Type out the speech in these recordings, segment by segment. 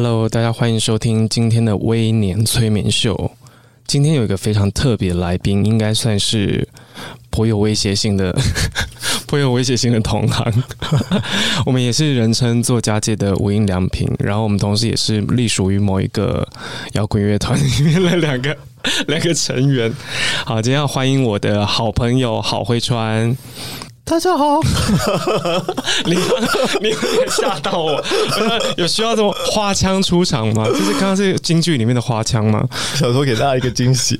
Hello，大家欢迎收听今天的微年催眠秀。今天有一个非常特别的来宾，应该算是颇有威胁性的、颇有威胁性的同行。我们也是人称作家界的无印良品，然后我们同时也是隶属于某一个摇滚乐团里面的两个 两个成员。好，今天要欢迎我的好朋友郝慧川。大家好，你你有点吓到我，有需要这么花腔出场吗？就是刚刚是京剧里面的花腔吗？想说给大家一个惊喜。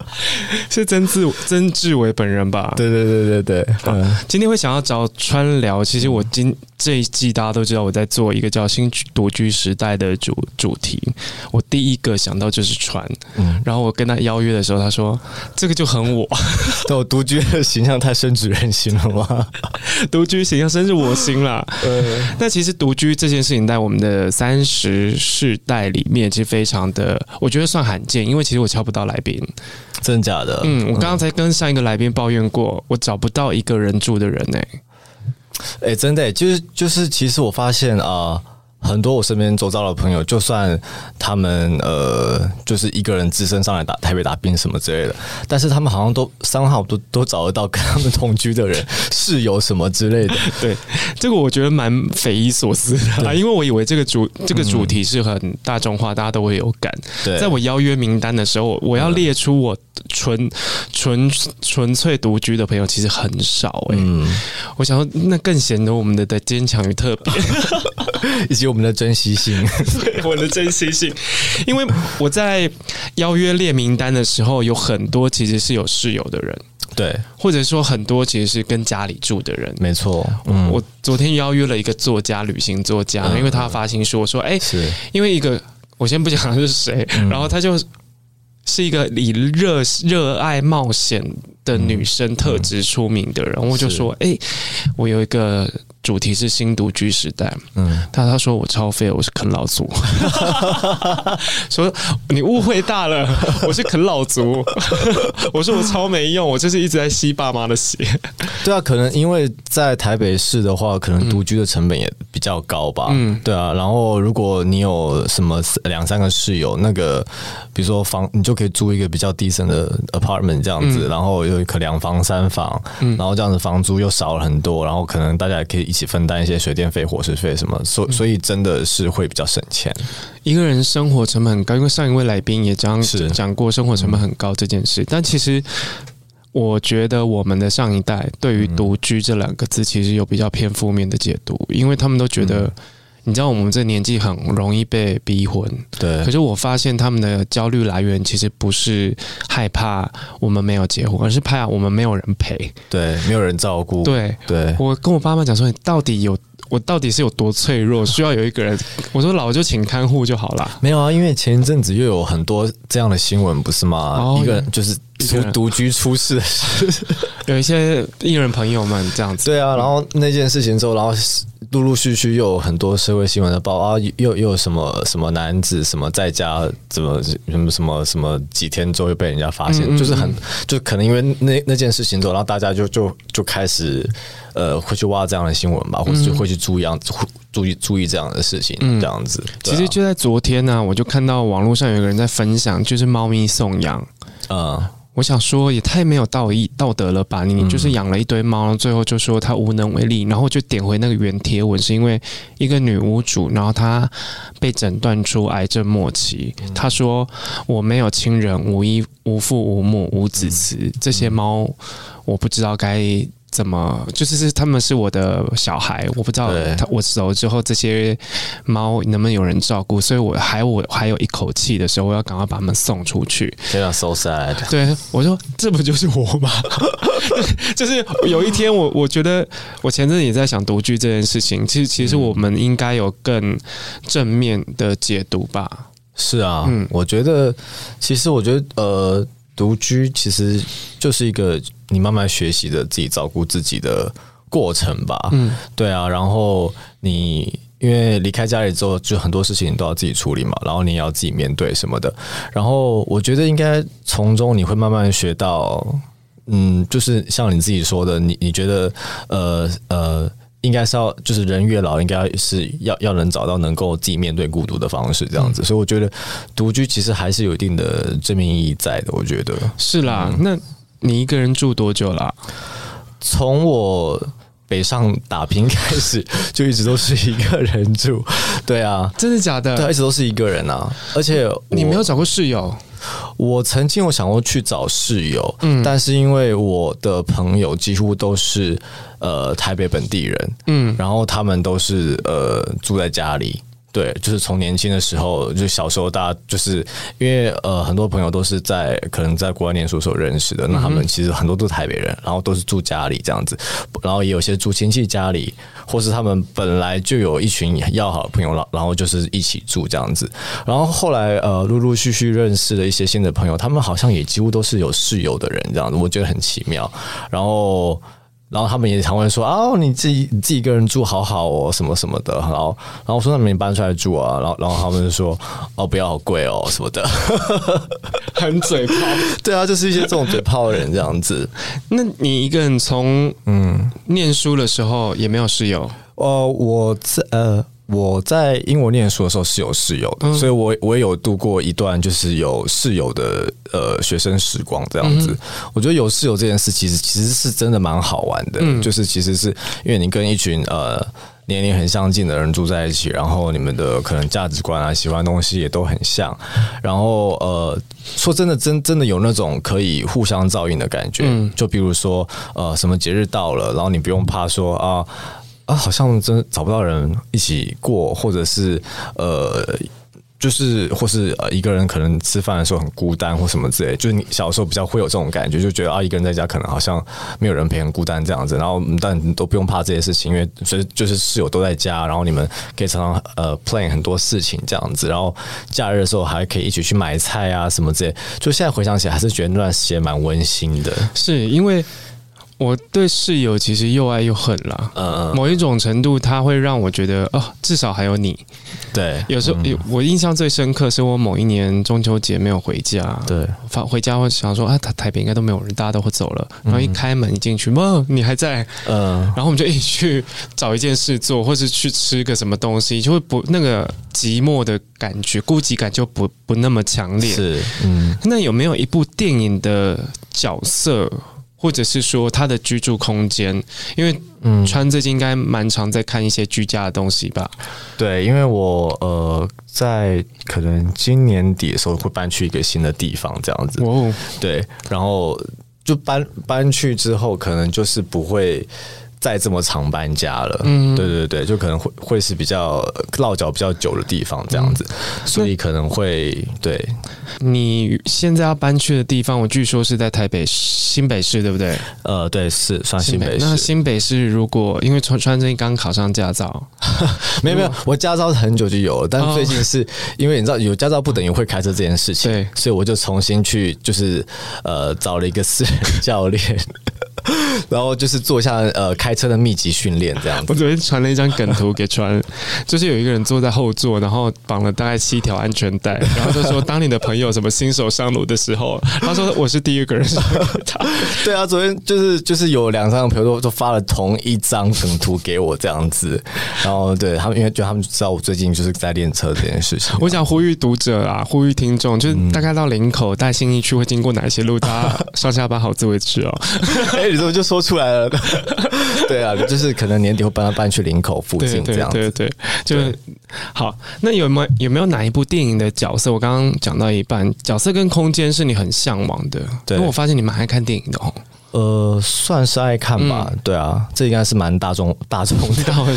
是曾志曾志伟本人吧？对对对对对。嗯，今天会想要找川聊，其实我今这一季大家都知道我在做一个叫“新独居时代”的主主题，我第一个想到就是川。嗯，然后我跟他邀约的时候，他说这个就很我，对我独居的形象太深植人心了吗？独居形象深入我心了。嗯，那其实独居这件事情在我们的三十世代里面，其实非常的，我觉得算罕见，因为其实我敲不到来宾。真的假的？嗯，我刚刚才跟上一个来宾抱怨过，我找不到一个人住的人呢、欸。哎、欸，真的、欸，就是就是，其实我发现啊。呃很多我身边周遭的朋友，就算他们呃，就是一个人只身上来打台北打拼什么之类的，但是他们好像都三号都都找得到跟他们同居的人，室友什么之类的。对，这个我觉得蛮匪夷所思的啊，因为我以为这个主这个主题是很大众化，大家都会有感。对，在我邀约名单的时候，我要列出我纯纯纯粹独居的朋友，其实很少哎、欸。嗯，我想说，那更显得我们的的坚强与特别。以及我们的珍惜性，对，我的珍惜性，因为我在邀约列名单的时候，有很多其实是有室友的人，对，或者说很多其实是跟家里住的人，没错。嗯，我昨天邀约了一个作家，旅行作家，因为他发行书，我说，哎，是。因为一个，我先不讲他是谁，然后他就是一个以热热爱冒险的女生特质出名的人，我就说，哎，我有一个。主题是新独居时代，嗯，他他说我超废，我是啃老族，说你误会大了，我是啃老族，我说我超没用，我就是一直在吸爸妈的血。对啊，可能因为在台北市的话，可能独居的成本也比较高吧，嗯，对啊。然后如果你有什么两三个室友，那个比如说房，你就可以租一个比较低层的 apartment 这样子，嗯、然后有一个两房三房，嗯，然后这样子房租又少了很多，然后可能大家也可以一起。一起分担一些水电费、伙食费什么，所所以真的是会比较省钱。一个人生活成本很高，因为上一位来宾也讲讲过生活成本很高这件事。但其实我觉得我们的上一代对于“独居”这两个字，其实有比较偏负面的解读，因为他们都觉得。你知道我们这年纪很容易被逼婚，对。可是我发现他们的焦虑来源其实不是害怕我们没有结婚，而是怕我们没有人陪，对，没有人照顾。对对，我跟我爸妈讲说，你到底有我到底是有多脆弱，需要有一个人。我说老就请看护就好了。没有啊，因为前一阵子又有很多这样的新闻，不是吗？哦、一个人就是独独居出事的事，有一些艺人朋友们这样子。对啊，然后那件事情之后，然后。陆陆续续又有很多社会新闻的报啊，又又有什么什么男子什么在家怎么什么什么什么几天之后又被人家发现，嗯嗯嗯就是很就可能因为那那件事情之后，然后大家就就就开始呃会去挖这样的新闻吧，或者就会去注意样注意注意这样的事情，这样子。嗯啊、其实就在昨天呢、啊，我就看到网络上有个人在分享，就是猫咪送养，嗯。我想说，也太没有道义道德了吧！你就是养了一堆猫，最后就说他无能为力，然后就点回那个原贴文，是因为一个女屋主，然后她被诊断出癌症末期。她说：“我没有亲人，无依无父无母无子嗣，这些猫我不知道该。”怎么就是是他们是我的小孩，我不知道他我走了之后这些猫能不能有人照顾，所以我还我还有一口气的时候，我要赶快把他们送出去。非常 so sad。对，我说这不就是我吗？就是有一天我我觉得我前阵子也在想独居这件事情，其实其实我们应该有更正面的解读吧。是啊，嗯，我觉得其实我觉得呃。独居其实就是一个你慢慢学习的自己照顾自己的过程吧。嗯，对啊。然后你因为离开家里之后，就很多事情你都要自己处理嘛，然后你也要自己面对什么的。然后我觉得应该从中你会慢慢学到，嗯，就是像你自己说的，你你觉得呃呃。应该是要，就是人越老，应该是要要能找到能够自己面对孤独的方式，这样子。嗯、所以我觉得独居其实还是有一定的正面意义在的。我觉得是啦。嗯、那你一个人住多久啦？从我北上打拼开始，就一直都是一个人住。对啊，真的假的？对，一直都是一个人啊。而且你没有找过室友？我曾经有想过去找室友，嗯，但是因为我的朋友几乎都是呃台北本地人，嗯，然后他们都是呃住在家里。对，就是从年轻的时候，就小时候，大家就是因为呃，很多朋友都是在可能在国外念书时候认识的，那他们其实很多都是台北人，然后都是住家里这样子，然后也有些住亲戚家里，或是他们本来就有一群要好的朋友，然后就是一起住这样子，然后后来呃，陆陆续续认识了一些新的朋友，他们好像也几乎都是有室友的人这样子，我觉得很奇妙，然后。然后他们也常会说啊，你自己你自己一个人住好好哦，什么什么的。然后，然后我说那你搬出来住啊。然后，然后他们就说哦，不要好贵哦，什么的，很嘴炮。对啊，就是一些这种嘴炮的人这样子。那你一个人从嗯念书的时候也没有室友？哦，我在呃。我在英国念书的时候是有室友的，嗯、所以我我也有度过一段就是有室友的呃学生时光这样子。嗯、我觉得有室友这件事其实其实是真的蛮好玩的，嗯、就是其实是因为你跟一群呃年龄很相近的人住在一起，然后你们的可能价值观啊、喜欢的东西也都很像，然后呃说真的真真的有那种可以互相照应的感觉。嗯、就比如说呃什么节日到了，然后你不用怕说啊。啊，好像真找不到人一起过，或者是呃，就是或是呃，一个人可能吃饭的时候很孤单或什么之类，就是你小时候比较会有这种感觉，就觉得啊，一个人在家可能好像没有人陪，很孤单这样子。然后但都不用怕这些事情，因为所以就是室友都在家，然后你们可以常常呃 plan 很多事情这样子。然后假日的时候还可以一起去买菜啊什么之类。就现在回想起来，还是觉得那段时间蛮温馨的。是因为。我对室友其实又爱又恨啦。嗯，某一种程度，他会让我觉得哦，至少还有你。对，有时候有我印象最深刻，是我某一年中秋节没有回家。对，发回家我想说啊，台台北应该都没有人，大家都会走了。然后一开门一进去，妈，你还在？嗯，然后我们就一起去找一件事做，或是去吃个什么东西，就会不那个寂寞的感觉，孤寂感就不不那么强烈。是，嗯，那有没有一部电影的角色？或者是说他的居住空间，因为嗯，川最近应该蛮常在看一些居家的东西吧？对，因为我呃，在可能今年底的时候会搬去一个新的地方，这样子。哦，对，然后就搬搬去之后，可能就是不会。再这么常搬家了，嗯，对对对，就可能会会是比较落脚比较久的地方这样子，嗯、所以可能会对。你现在要搬去的地方，我据说是在台北新北市，对不对？呃，对，是算新北市。那新北市如果因为川川最近刚考上驾照，没 有没有，我驾照很久就有了，但最近是因为你知道有驾照不等于会开车这件事情，对，所以我就重新去就是呃找了一个私人教练。然后就是做一下呃开车的密集训练这样子。我昨天传了一张梗图给川，就是有一个人坐在后座，然后绑了大概七条安全带，然后就说当你的朋友什么新手上路的时候，他说我是第一个人上他。对啊，昨天就是就是有两三个朋友都都发了同一张梗图给我这样子，然后对他们因为就他们知道我最近就是在练车这件事情。我想呼吁读者啊，呼吁听众，就是大概到林口、带新义区会经过哪些路，大家上下班好自为之哦。你怎么就说出来了？对啊，就是可能年底会搬到搬去林口附近这样子。对对，对，就是好。那有没有有没有哪一部电影的角色？我刚刚讲到一半，角色跟空间是你很向往的。对，因为我发现你蛮爱看电影的哦。呃，算是爱看吧，嗯、对啊，这应该是蛮大众、大众、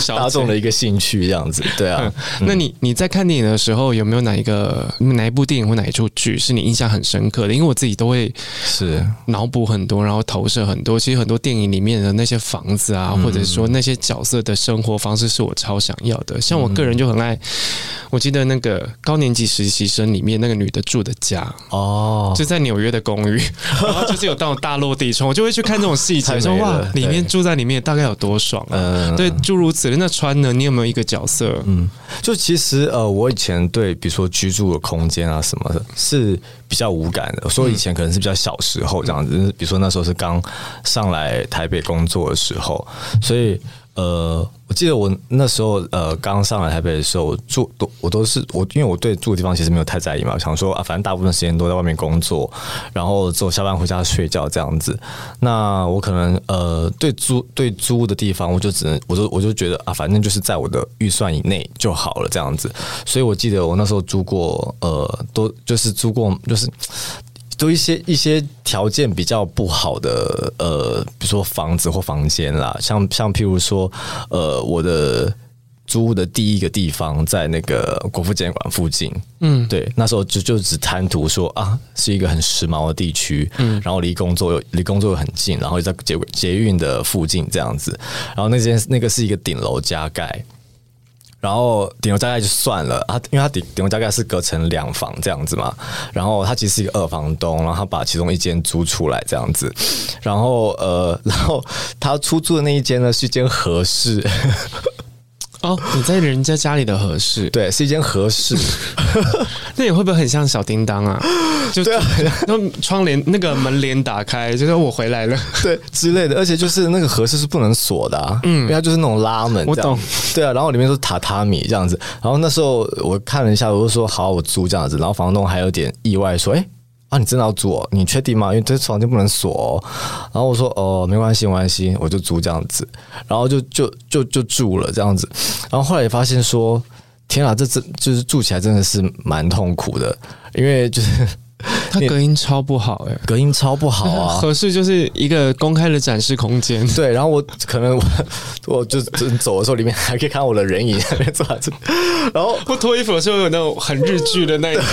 大众的一个兴趣这样子，对啊。嗯、那你你在看电影的时候，有没有哪一个哪一部电影或哪一出剧是你印象很深刻的？因为我自己都会是脑补很多，然后投射很多。其实很多电影里面的那些房子啊，嗯、或者说那些角色的生活方式，是我超想要的。像我个人就很爱，我记得那个高年级实习生里面那个女的住的家哦，就在纽约的公寓，然后就是有那种大落地窗，我就。就会去看这种细节，说哇，里面住在里面大概有多爽啊？嗯、对，诸如此类。那川呢？你有没有一个角色？嗯，就其实呃，我以前对比如说居住的空间啊什么的，是比较无感的。所以以前可能是比较小时候这样子，嗯、比如说那时候是刚上来台北工作的时候，所以呃，我记得我那时候呃刚上来台北的时候，我住都我都是我，因为我对住的地方其实没有太在意嘛，我想说啊，反正大部分时间都在外面工作，然后之后下班回家睡觉这样子。那我可能呃对租对租的地方，我就只能我就我就觉得啊，反正就是在我的预算以内就好了这样子。所以我记得我那时候租过呃，都就是租过就是。都一些一些条件比较不好的呃，比如说房子或房间啦，像像譬如说呃，我的租屋的第一个地方在那个国父纪念馆附近，嗯，对，那时候就就只贪图说啊，是一个很时髦的地区，嗯，然后离工作又离工作又很近，然后又在捷捷运的附近这样子，然后那间那个是一个顶楼加盖。然后顶楼加盖就算了，他因为他顶顶楼加盖是隔成两房这样子嘛，然后他其实是一个二房东，然后他把其中一间租出来这样子，然后呃，然后他出租的那一间呢是一间和室。哦，你在人家家里的和室，对，是一间和室，那你会不会很像小叮当啊？就对啊，然后窗帘那个门帘打开，就说我回来了，对之类的，而且就是那个和室是不能锁的，啊，嗯，因为它就是那种拉门，我懂，对啊，然后里面都是榻榻米这样子，然后那时候我看了一下，我就说好，我租这样子，然后房东还有点意外说，哎。啊，你真的要租？你确定吗？因为这房间不能锁哦。然后我说哦，没关系，没关系，我就租这样子。然后就就就就住了这样子。然后后来也发现说，天啊，这真就是住起来真的是蛮痛苦的，因为就是。它隔音超不好哎、欸，隔音超不好啊！合适就是一个公开的展示空间，对。然后我可能我 我就走的时候，里面还可以看到我的人影 在那边坐着。然后不脱衣服的时候，有那种很日剧的那一种，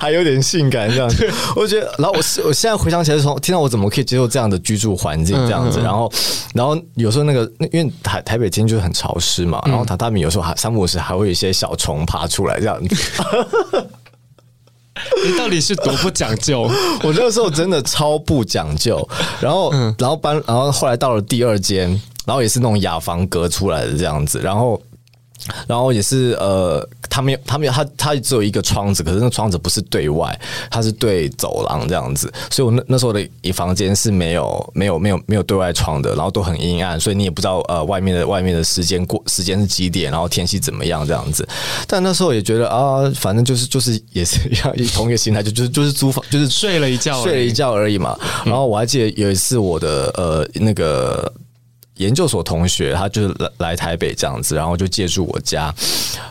还有点性感这样子。我觉得，然后我我现在回想起来，从天到，我怎么可以接受这样的居住环境这样子？然后，然后有时候那个，因为台台北天就是很潮湿嘛，然后榻榻米有时候还三不五时还会有一些小虫爬出来这样子。你到底是多不讲究？我那个时候真的超不讲究，然后，然后搬，然后后来到了第二间，然后也是那种雅房隔出来的这样子，然后。然后也是呃，他没有，他没有，他他只有一个窗子，可是那窗子不是对外，它是对走廊这样子。所以我那那时候的一房间是没有没有没有没有对外窗的，然后都很阴暗，所以你也不知道呃外面的外面的时间过时间是几点，然后天气怎么样这样子。但那时候也觉得啊，反正就是就是也是一样，同一个心态，就 就是就是租房，就是睡了一觉，睡了一觉而已嘛。然后我还记得有一次我的呃那个。研究所同学，他就是来来台北这样子，然后就借住我家，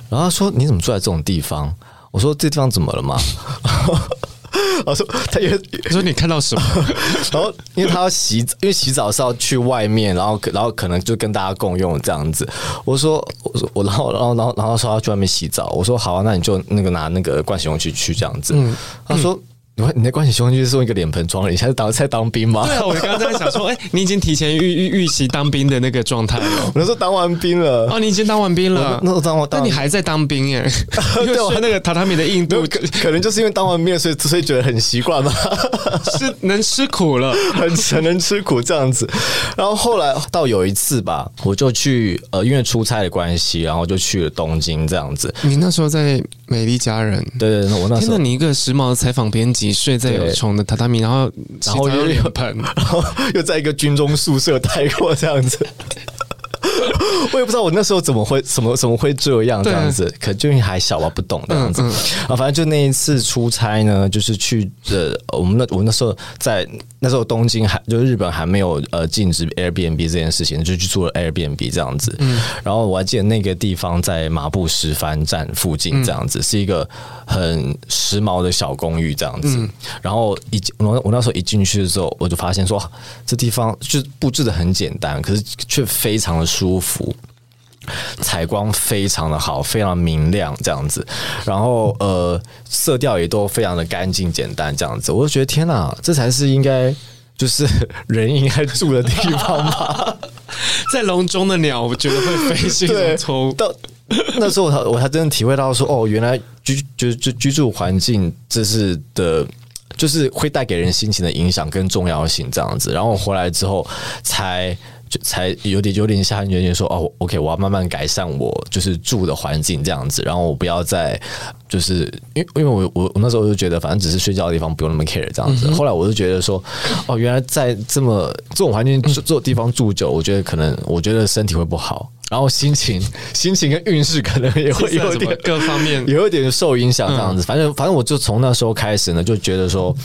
然后他说：“你怎么住在这种地方？”我说：“这地方怎么了吗？” 我说：“他也说你看到什么？” 然后因为他要洗，因为洗澡是要去外面，然后然后可能就跟大家共用这样子。我说：“我说我然后然后然后然后说要去外面洗澡。”我说：“好啊，那你就那个拿那个盥洗用具去这样子。嗯”他说。你你的关系兄弟是用一个脸盆装了，你现在当在当兵吗？对啊，我刚刚在想说，哎、欸，你已经提前预预预习当兵的那个状态了。我那时候当完兵了，哦，你已经当完兵了，那时候当完，但你还在当兵耶？因为是那个榻榻米的硬度，可可能就是因为当完兵，所以所以觉得很习惯嘛，是能吃苦了，很很能吃苦这样子。然后后来到有一次吧，我就去呃，因为出差的关系，然后就去了东京这样子。你那时候在美丽佳人，对对对，我那时候，天哪，你一个时髦的采访编辑，睡在有的榻榻米，然后然后又有盆，然后又在一个军中宿舍待过这样子。我也不知道我那时候怎么会怎么怎么会这样这样子，可就因为还小吧，不懂这样子啊。反正就那一次出差呢，就是去呃，我们那我们那时候在那时候东京还就日本还没有呃禁止 Airbnb 这件事情，就去做了 Airbnb 这样子。嗯，然后我还记得那个地方在麻布石帆站附近这样子，是一个很时髦的小公寓这样子。然后一我我那时候一进去的时候，我就发现说这地方就布置的很简单，可是却非常的舒服。采光非常的好，非常明亮这样子，然后呃，色调也都非常的干净简单这样子，我就觉得天哪，这才是应该就是 人应该住的地方吧。在笼中的鸟，我觉得会飞行。从，到那时候我才我才真的体会到说，哦，原来居就就居住环境这是的，就是会带给人心情的影响跟重要性这样子。然后我回来之后才。就才有点有点下定决心说哦，OK，我要慢慢改善我就是住的环境这样子，然后我不要再就是因为因为我我我那时候就觉得反正只是睡觉的地方不用那么 care 这样子，后来我就觉得说哦，原来在这么这种环境这种地方住久，我觉得可能我觉得身体会不好，然后心情 心情跟运势可能也会有点 各方面？有一点受影响这样子，反正反正我就从那时候开始呢，就觉得说。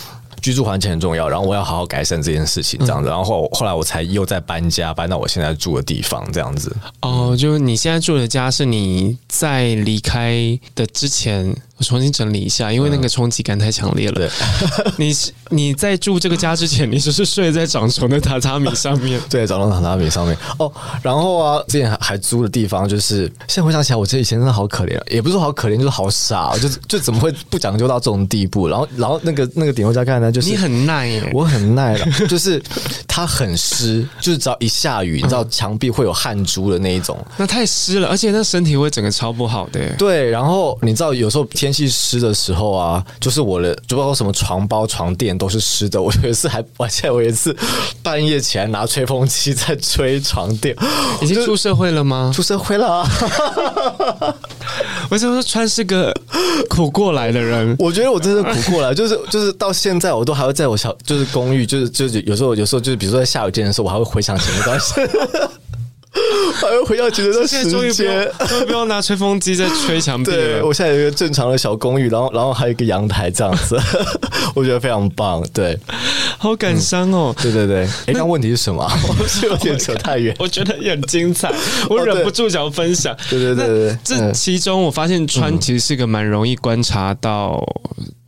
居住环境很重要，然后我要好好改善这件事情，这样子，然后后后来我才又在搬家，搬到我现在住的地方，这样子。哦，就是你现在住的家是你在离开的之前。重新整理一下，因为那个冲击感太强烈了。对，你是你在住这个家之前，你只是睡在长虫的榻榻米上面。对，长虫榻榻米上面。哦，然后啊，之前还还租的地方，就是现在回想起来，我这以前真的好可怜，也不是说好可怜，就是好傻，就就怎么会不讲究到这种地步？然后，然后那个那个顶楼加盖呢，就是你很耐耶，我很耐了，就是它很湿，就是只要一下雨，你知道墙壁会有汗珠的那一种，那太湿了，而且那身体会整个超不好的。对，然后你知道有时候天。天气湿的时候啊，就是我的，就包括什么床包、床垫都是湿的。我有一次还，我记得我有一次半夜起来拿吹风机在吹床垫。已经出社会了吗？出社会了啊。我想说，川是个 苦过来的人。我觉得我真的苦过来，就是就是到现在，我都还会在我小就是公寓，就是就是有时候有时候就是比如说在下雨天的时候，我还会回想起那段时间。还要回到觉得现在终于不用，不用拿吹风机在吹墙壁了。对，我现在有一个正常的小公寓，然后然后还有一个阳台这样子，我觉得非常棒。对，好感伤哦。对对对，哎，那问题是什么？我是有点扯太远。我觉得也很精彩，我忍不住想要分享。对对对对，这其中我发现川其实是一个蛮容易观察到。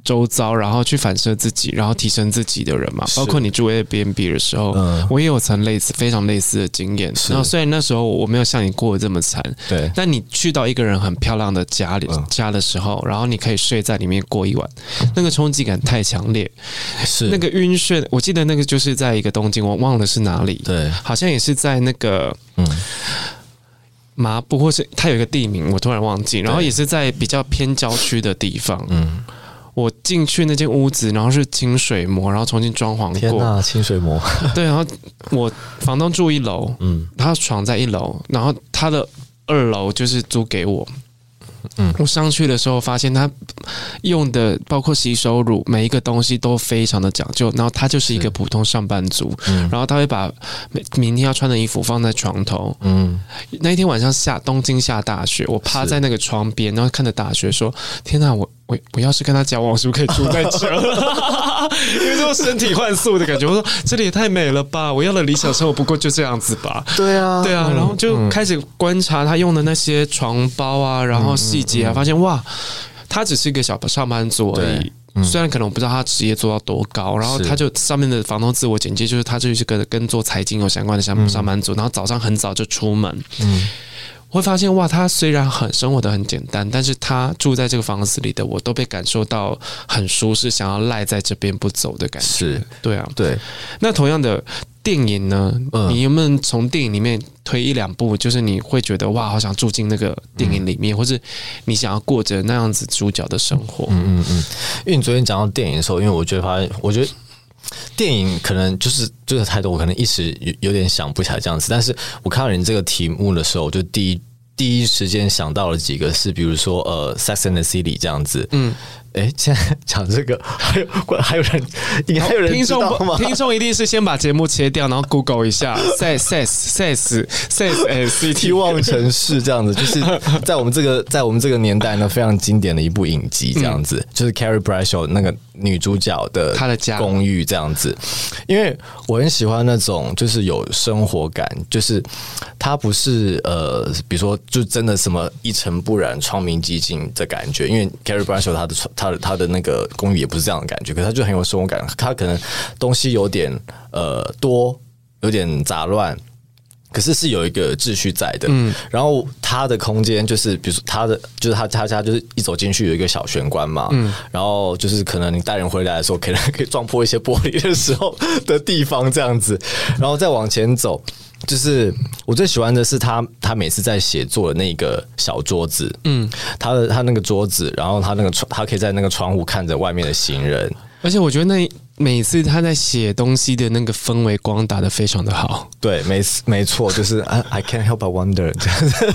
周遭，然后去反射自己，然后提升自己的人嘛。包括你住 Airbnb 的时候，嗯、我也有曾类似非常类似的经验。然后虽然那时候我没有像你过得这么惨，对，但你去到一个人很漂亮的家里、嗯、家的时候，然后你可以睡在里面过一晚，那个冲击感太强烈，是。那个晕眩。我记得那个就是在一个东京，我忘了是哪里，对，好像也是在那个嗯。麻布，或是它有一个地名，我突然忘记，然后也是在比较偏郊区的地方，嗯。我进去那间屋子，然后是清水模，然后重新装潢过。天哪，清水模。对，然后我房东住一楼，嗯，他床在一楼，然后他的二楼就是租给我。嗯，我上去的时候发现他用的包括洗手乳，每一个东西都非常的讲究。然后他就是一个普通上班族，嗯，然后他会把明天要穿的衣服放在床头。嗯，那一天晚上下东京下大雪，我趴在那个窗边，然后看着大雪，说：“天哪，我我我要是跟他交往，是不是可以住在这？因为这种身体换宿的感觉。”我说：“这里也太美了吧！我要的理想生活不过就这样子吧。”对啊，对啊，然后就开始观察他用的那些床包啊，然后。细节啊，发现哇，他只是一个小上班族而已。嗯、虽然可能我不知道他职业做到多高，然后他就上面的房东自我简介就是他就是个跟做财经有相关的上上班族，嗯、然后早上很早就出门。嗯，会发现哇，他虽然很生活的很简单，但是他住在这个房子里的我都被感受到很舒适，想要赖在这边不走的感觉。是，对啊，对。那同样的。电影呢？你有没有从电影里面推一两部？就是你会觉得哇，好想住进那个电影里面，嗯、或是你想要过着那样子主角的生活？嗯嗯嗯。因为你昨天讲到电影的时候，因为我觉得发现，我觉得电影可能就是就是太多，我可能一时有有点想不起来这样子。但是我看到你这个题目的时候，我就第一第一时间想到了几个，是比如说呃，《Sex and the City》这样子。嗯。哎，现在讲这个，还有还有人，应该还有人听众吗？听众一定是先把节目切掉，然后 Google 一下 City 欲望城市这样子，就是在我们这个 在我们这个年代呢，非常经典的一部影集这样子，嗯、就是 Carrie Bradshaw 那个女主角的她的家公寓这样子。因为我很喜欢那种就是有生活感，就是它不是呃，比如说就真的什么一尘不染、窗明几净的感觉。因为 Carrie Bradshaw 她的他的他的那个公寓也不是这样的感觉，可是他就很有生活感。他可能东西有点呃多，有点杂乱，可是是有一个秩序在的。嗯，然后他的空间就是，比如说他的就是他他家就是一走进去有一个小玄关嘛，嗯，然后就是可能你带人回来的时候，可能可以撞破一些玻璃的时候的地方这样子，然后再往前走。就是我最喜欢的是他，他每次在写作的那个小桌子，嗯，他的他那个桌子，然后他那个窗，他可以在那个窗户看着外面的行人，而且我觉得那每次他在写东西的那个氛围光打的非常的好。对，没没错，就是 I I can't help but wonder 这样子，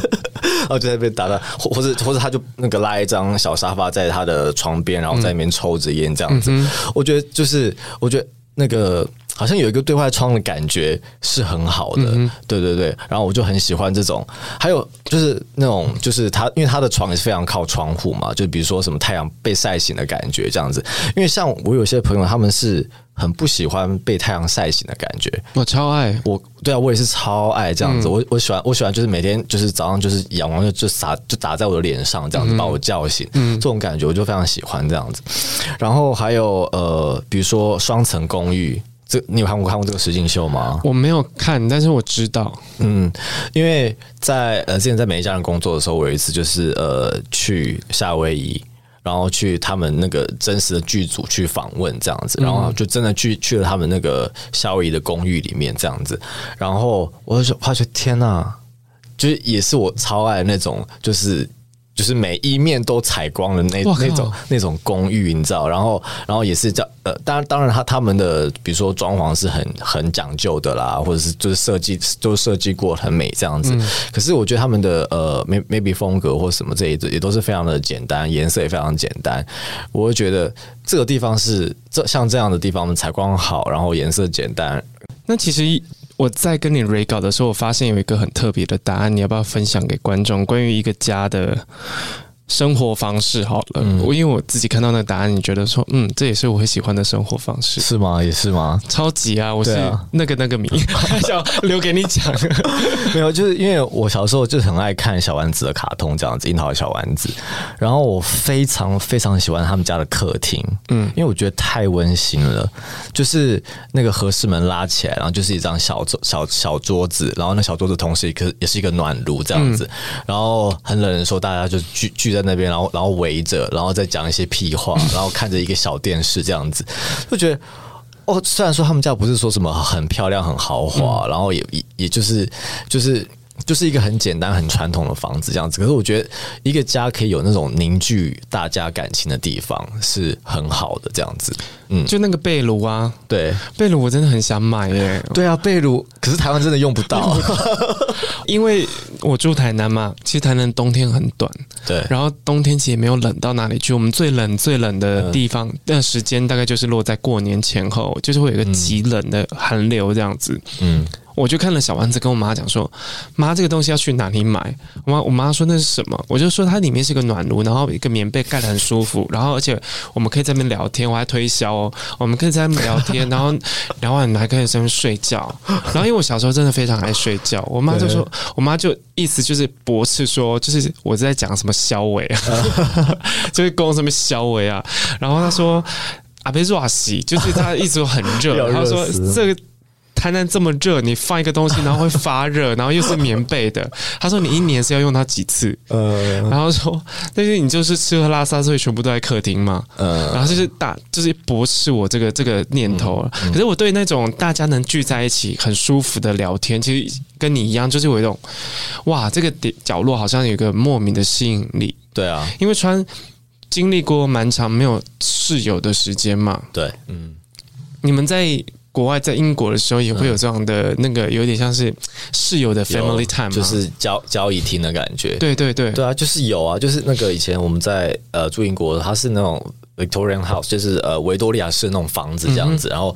然后就在被打到，或或者或者他就那个拉一张小沙发在他的床边，然后在那边抽着烟这样子。嗯、我觉得就是，我觉得那个。好像有一个对外窗的感觉是很好的，嗯、对对对。然后我就很喜欢这种，还有就是那种，就是他因为他的床也是非常靠窗户嘛，就比如说什么太阳被晒醒的感觉这样子。因为像我有些朋友，他们是很不喜欢被太阳晒醒的感觉。我超爱，我对啊，我也是超爱这样子。嗯、我我喜欢我喜欢就是每天就是早上就是阳光就就洒就打在我的脸上这样子把我叫醒，嗯，这种感觉我就非常喜欢这样子。然后还有呃，比如说双层公寓。这你有看过看过这个实景秀吗？我没有看，但是我知道。嗯，因为在呃之前在美一家人工作的时候，我有一次就是呃去夏威夷，然后去他们那个真实的剧组去访问这样子，然后就真的去去了他们那个夏威夷的公寓里面这样子，然后我就发觉天哪，就是也是我超爱的那种，就是。就是每一面都采光的那那种那种公寓，你知道，然后然后也是叫呃，当然当然他他们的比如说装潢是很很讲究的啦，或者是就是设计都设计过很美这样子。嗯、可是我觉得他们的呃 maybe 风格或什么这一也都是非常的简单，颜色也非常简单。我会觉得这个地方是这像这样的地方，采光好，然后颜色简单。那其实。我在跟你 re 稿的时候，我发现有一个很特别的答案，你要不要分享给观众？关于一个家的。生活方式好了，嗯、我因为我自己看到那个答案，你觉得说，嗯，这也是我会喜欢的生活方式，是吗？也是吗？超级啊！我是那个那个谜，想留给你讲。没有，就是因为我小时候就很爱看小丸子的卡通，这样子，樱桃小丸子。然后我非常非常喜欢他们家的客厅，嗯，因为我觉得太温馨了，就是那个合室门拉起来，然后就是一张小桌小小桌子，然后那小桌子同时也可也是一个暖炉这样子，嗯、然后很冷的时候大家就聚聚在。在那边，然后然后围着，然后再讲一些屁话，然后看着一个小电视这样子，就觉得哦，虽然说他们家不是说什么很漂亮、很豪华，然后也也也就是就是就是一个很简单、很传统的房子这样子，可是我觉得一个家可以有那种凝聚大家感情的地方是很好的这样子。嗯，就那个被炉啊，对，被炉我真的很想买耶。对啊，被炉，可是台湾真的用不到，因为我住台南嘛，其实台南冬天很短，对，然后冬天其实也没有冷到哪里去。我们最冷最冷的地方，那、嗯、时间大概就是落在过年前后，就是会有一个极冷的寒流这样子。嗯。我就看了小丸子，跟我妈讲说：“妈，这个东西要去哪里买？”我妈我妈说那是什么？我就说它里面是个暖炉，然后一个棉被盖得很舒服，然后而且我们可以在那边聊天，我还推销哦，我们可以在那边聊天，然后 聊完还可以在那边睡觉。然后因为我小时候真的非常爱睡觉，我妈就说，我妈就意思就是驳斥说，就是我在讲什么消委啊，就是讲什么消委啊。然后她说阿贝若西，就是她一直都很热，她说这个。台南这么热，你放一个东西，然后会发热，然后又是棉被的。他说你一年是要用它几次？呃，然后说，但是你就是吃喝拉撒，所以全部都在客厅嘛。呃，然后就是大，就是驳斥我这个这个念头。嗯嗯、可是我对那种大家能聚在一起很舒服的聊天，其实跟你一样，就是有一种哇，这个点角落好像有一个莫名的吸引力。对啊，因为川经历过蛮长没有室友的时间嘛。对，嗯，你们在。国外在英国的时候也会有这样的那个，有点像是室友的 family time，就是交交易厅的感觉。对对对，对啊，就是有啊，就是那个以前我们在呃住英国，它是那种 Victorian house，就是呃维多利亚式那种房子这样子。嗯、然后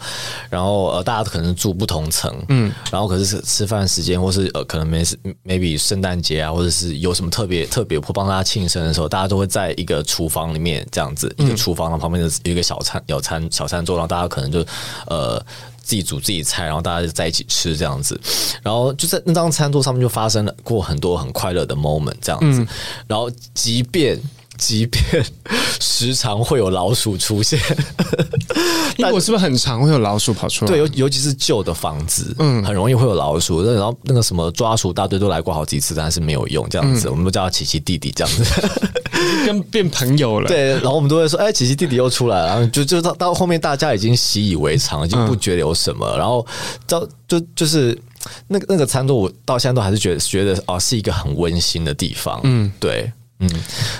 然后呃大家可能住不同层，嗯，然后可是吃饭时间或是呃可能没事 maybe 圣诞节啊，或者是有什么特别特别或帮大家庆生的时候，大家都会在一个厨房里面这样子，一个厨房然后旁边的有一个小餐有餐小餐桌，然后大家可能就呃。自己煮自己菜，然后大家就在一起吃这样子，然后就在那张餐桌上面就发生了过很多很快乐的 moment 这样子，嗯、然后即便即便时常会有老鼠出现，英国是不是很常会有老鼠跑出来？对，尤尤其是旧的房子，嗯，很容易会有老鼠。然后那个什么抓鼠大队都来过好几次，但是没有用这样子，嗯、我们都叫他奇奇弟弟这样子。跟变朋友了，对，然后我们都会说，哎，琪琪弟弟又出来了，然后就就到到后面，大家已经习以为常，已经不觉得有什么，嗯、然后到就就是那个那个餐桌，我到现在都还是觉得觉得哦，是一个很温馨的地方，嗯，对，嗯，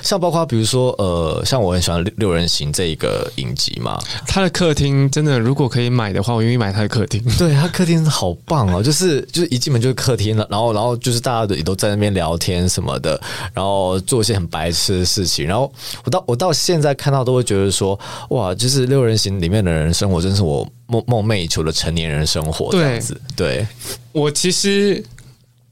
像包括比如说，呃，像我很喜欢六六人行这一个影集嘛，他的客厅真的，如果可以买的话，我愿意买他的客厅。对，他客厅好棒哦，就是就是一进门就是客厅了，然后然后就是大家也都在那边聊天什么的，然后做一些很白痴的事情，然后我到我到现在看到都会觉得说，哇，就是六人行里面的人生活，真是我梦梦寐以求的成年人生活这样子。对，对我其实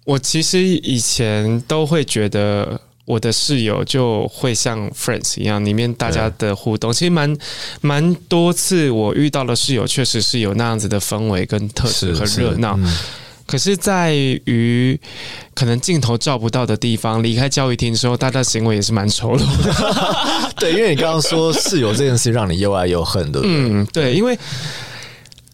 我其实以前都会觉得。我的室友就会像 Friends 一样，里面大家的互动，其实蛮蛮多次。我遇到的室友确实是有那样子的氛围跟特质和热闹。嗯、可是，在于可能镜头照不到的地方，离开教育厅之后，大家行为也是蛮丑陋的。对，因为你刚刚说室友这件事让你又爱又恨的。嗯，对，因为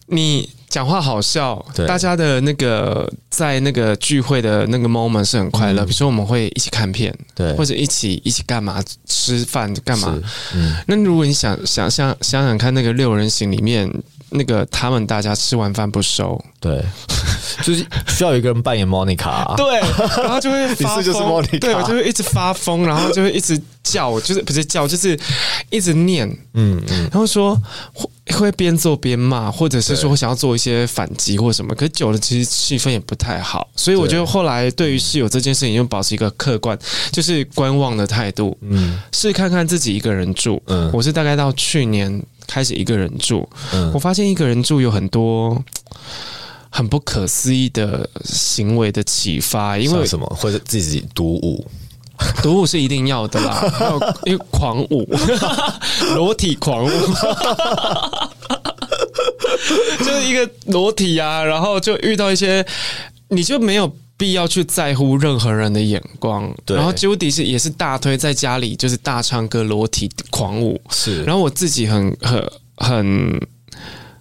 你。讲话好笑，对大家的那个在那个聚会的那个 moment 是很快乐。嗯、比如说，我们会一起看片，对，或者一起一起干嘛吃饭干嘛。嗯，那如果你想想想想想看，那个六人行里面那个他们大家吃完饭不收，对，就是需要有一个人扮演 Monica，、啊、对，然后就会发疯，对，我就会一直发疯，然后就会一直叫，就是不是叫，就是一直念，嗯嗯，然后说。会边做边骂，或者是说想要做一些反击或什么，可是久了其实气氛也不太好，所以我觉得后来对于室友这件事情，就保持一个客观，就是观望的态度，嗯，试看看自己一个人住，嗯，我是大概到去年开始一个人住，嗯，我发现一个人住有很多很不可思议的行为的启发，因为什么？或者自己独舞。独舞是一定要的啦，还有因为狂舞，裸体狂舞，就是一个裸体啊，然后就遇到一些，你就没有必要去在乎任何人的眼光。对，然后 Judy 是也是大推在家里就是大唱歌裸体狂舞，是。然后我自己很很很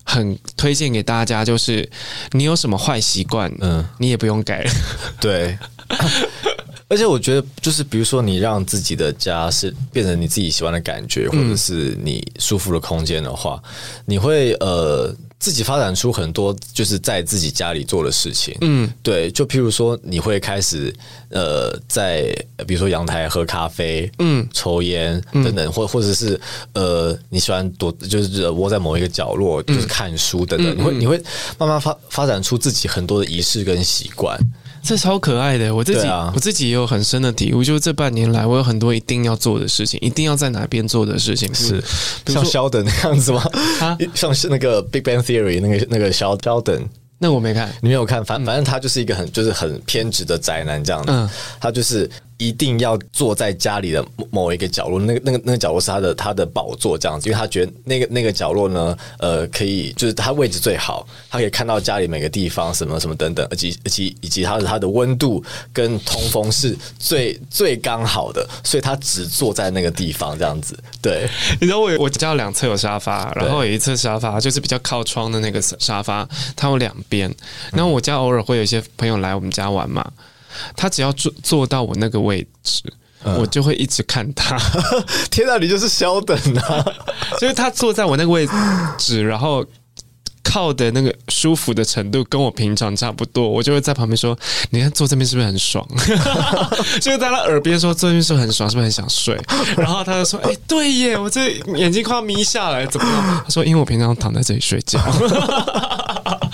很推荐给大家，就是你有什么坏习惯，嗯，你也不用改。对。而且我觉得，就是比如说，你让自己的家是变成你自己喜欢的感觉，或者是你舒服的空间的话，你会呃自己发展出很多就是在自己家里做的事情。嗯，对，就譬如说，你会开始呃在比如说阳台喝咖啡，嗯，抽烟等等，或或者是呃你喜欢躲就是窝在某一个角落就是看书等等，你会你会慢慢发发展出自己很多的仪式跟习惯。这超可爱的，我自己、啊、我自己也有很深的体悟，就是这半年来，我有很多一定要做的事情，一定要在哪边做的事情，是。像肖等那样子吗？啊，像是那个 Big Bang Theory 那个那个肖肖等。那我没看，你没有看，反反正他就是一个很就是很偏执的宅男这样的，嗯、他就是一定要坐在家里的某一个角落，那个那个那个角落是他的他的宝座这样子，因为他觉得那个那个角落呢，呃，可以就是他位置最好，他可以看到家里每个地方什么什么等等，以及以及以及他的他的温度跟通风是最最刚好的，所以他只坐在那个地方这样子。对，你知道我我家两侧有沙发，然后有一侧沙发就是比较靠窗的那个沙发，它有两。边，然后我家偶尔会有一些朋友来我们家玩嘛，他只要坐坐到我那个位置，嗯、我就会一直看他。天哪，你就是肖等啊！就是他坐在我那个位置，然后。靠的那个舒服的程度跟我平常差不多，我就会在旁边说：“你看坐这边是不是很爽？” 就在他耳边说：“坐这边是不是很爽？是不是很想睡？”然后他就说：“哎、欸，对耶，我这眼睛快要眯下来，怎么样？”他说：“因为我平常躺在这里睡觉，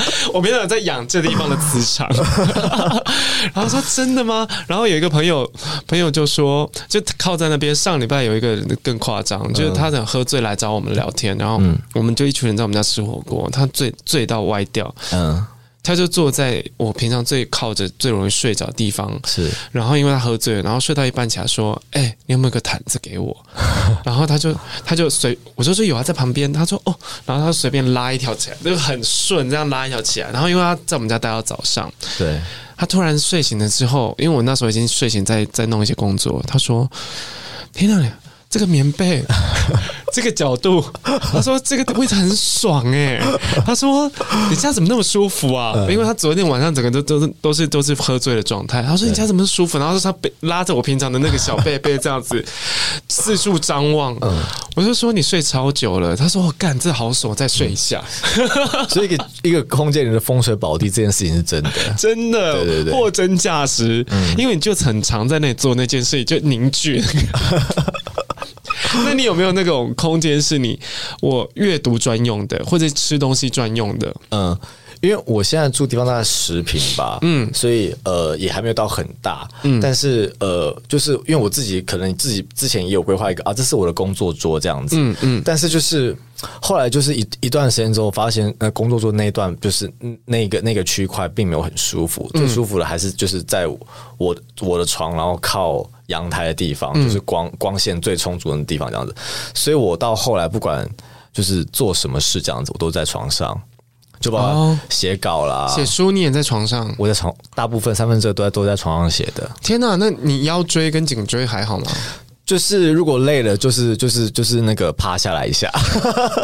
我平常在养这地方的磁场。”然后说：“真的吗？”然后有一个朋友，朋友就说：“就靠在那边。上礼拜有一个人更夸张，就是他想喝醉来找我们聊天，然后我们就一群人在我们家吃火锅，他。醉醉到歪掉，嗯，他就坐在我平常最靠着最容易睡着的地方，是。然后因为他喝醉了，然后睡到一半起来说：“哎、欸，你有没有个毯子给我？” 然后他就他就随我就说有啊，在旁边。他说：“哦。”然后他随便拉一条起来，就很顺这样拉一条起来。然后因为他在我们家待到早上，对。他突然睡醒了之后，因为我那时候已经睡醒在，在在弄一些工作。他说：“天哪！”这个棉被，这个角度，他说这个位置很爽哎、欸，他说你家怎么那么舒服啊？因为他昨天晚上整个都都是都是都是喝醉的状态。他说你家怎么舒服？然后说他背拉着我平常的那个小被被这样子 四处张望。我就说你睡超久了。他说我干这好爽，再睡一下。所以一个一个空间里的风水宝地这件事情是真的，真的，对对对，货真价实。因为你就很常在那里做那件事情，就凝聚。那你有没有那种空间是你我阅读专用的，或者吃东西专用的？嗯，因为我现在住地方大概十平吧，嗯，所以呃也还没有到很大，嗯，但是呃就是因为我自己可能自己之前也有规划一个啊，这是我的工作桌这样子，嗯嗯，但是就是后来就是一一段时间之后，发现呃工作桌那一段就是那个那个区块并没有很舒服，最舒服的还是就是在我我的床，然后靠。阳台的地方就是光光线最充足的地方，这样子，所以我到后来不管就是做什么事这样子，我都在床上，就包括写稿啦，写书你也在床上，我在床，大部分三分之二都在都在床上写的。天哪，那你腰椎跟颈椎还好吗？就是如果累了，就是就是就是那个趴下来一下。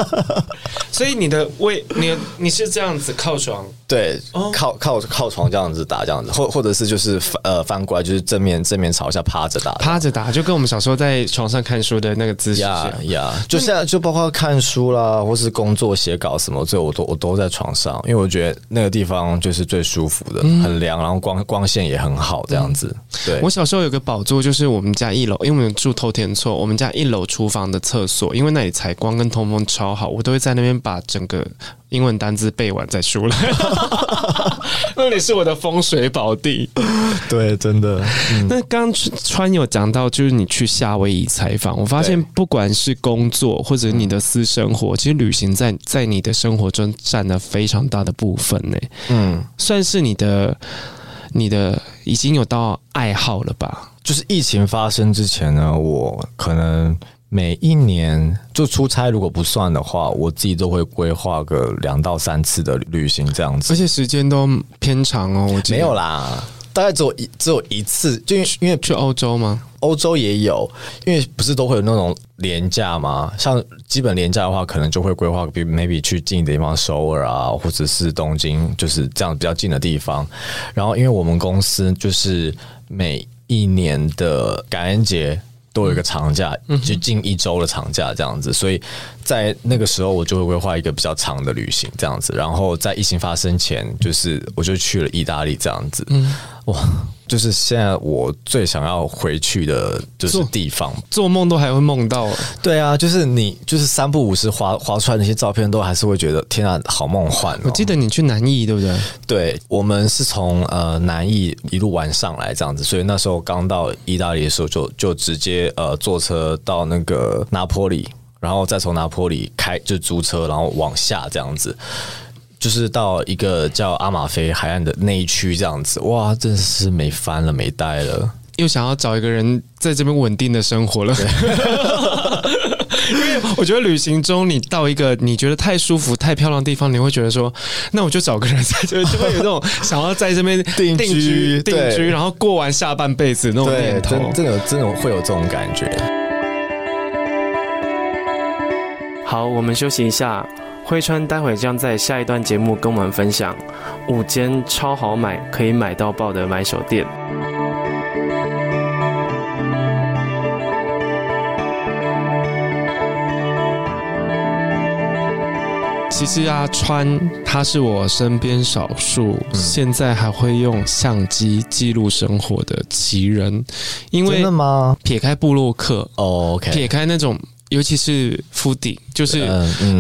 所以你的位，你你是这样子靠床。对，靠靠靠床这样子打，这样子，或或者是就是翻呃翻过来，就是正面正面朝下趴着打，趴着打，就跟我们小时候在床上看书的那个姿势呀呀，就现在就包括看书啦，或是工作写稿什么，这我都我都在床上，因为我觉得那个地方就是最舒服的，嗯、很凉，然后光光线也很好，这样子。对，我小时候有个宝座，就是我们家一楼，因为我们住透天厝，我们家一楼厨房的厕所，因为那里采光跟通风超好，我都会在那边把整个。英文单字背完再出来，那里是我的风水宝地。对，真的。嗯、那刚川有讲到，就是你去夏威夷采访，我发现不管是工作或者你的私生活，其实旅行在在你的生活中占了非常大的部分呢。嗯，算是你的你的已经有到爱好了吧？就是疫情发生之前呢，我可能。每一年就出差，如果不算的话，我自己都会规划个两到三次的旅行这样子，而且时间都偏长哦。我没有啦，大概只有一只有一次，就因为因为去欧洲吗？欧洲也有，因为不是都会有那种廉价吗？像基本廉价的话，可能就会规划，比如 maybe 去近的地方，首尔啊，或者是东京，就是这样比较近的地方。然后，因为我们公司就是每一年的感恩节。都有一个长假，就近一周的长假这样子，所以在那个时候我就会规划一个比较长的旅行这样子。然后在疫情发生前，就是我就去了意大利这样子。嗯，哇，就是现在我最想要回去的就是地方，做梦都还会梦到。对啊，就是你就是三不五时滑滑出来那些照片，都还是会觉得天啊，好梦幻哦。我记得你去南艺对不对？对，我们是从呃南艺一路玩上来这样子，所以那时候刚到意大利的时候就就直接。呃，坐车到那个拿坡里，然后再从拿坡里开就租车，然后往下这样子，就是到一个叫阿马菲海岸的那一区这样子。哇，真是美翻了，美呆了，又想要找一个人在这边稳定的生活了。对 因为我觉得旅行中，你到一个你觉得太舒服、太漂亮的地方，你会觉得说，那我就找个人在这边，就会有那种 想要在这边定居、定居，然后过完下半辈子那种念头。真的，真的会有这种感觉。好，我们休息一下。慧川待会将在下一段节目跟我们分享五间超好买、可以买到爆的买手店。其实啊，川他是我身边少数现在还会用相机记录生活的奇人。因为撇开布洛克哦，撇开那种，尤其是 foodie，就是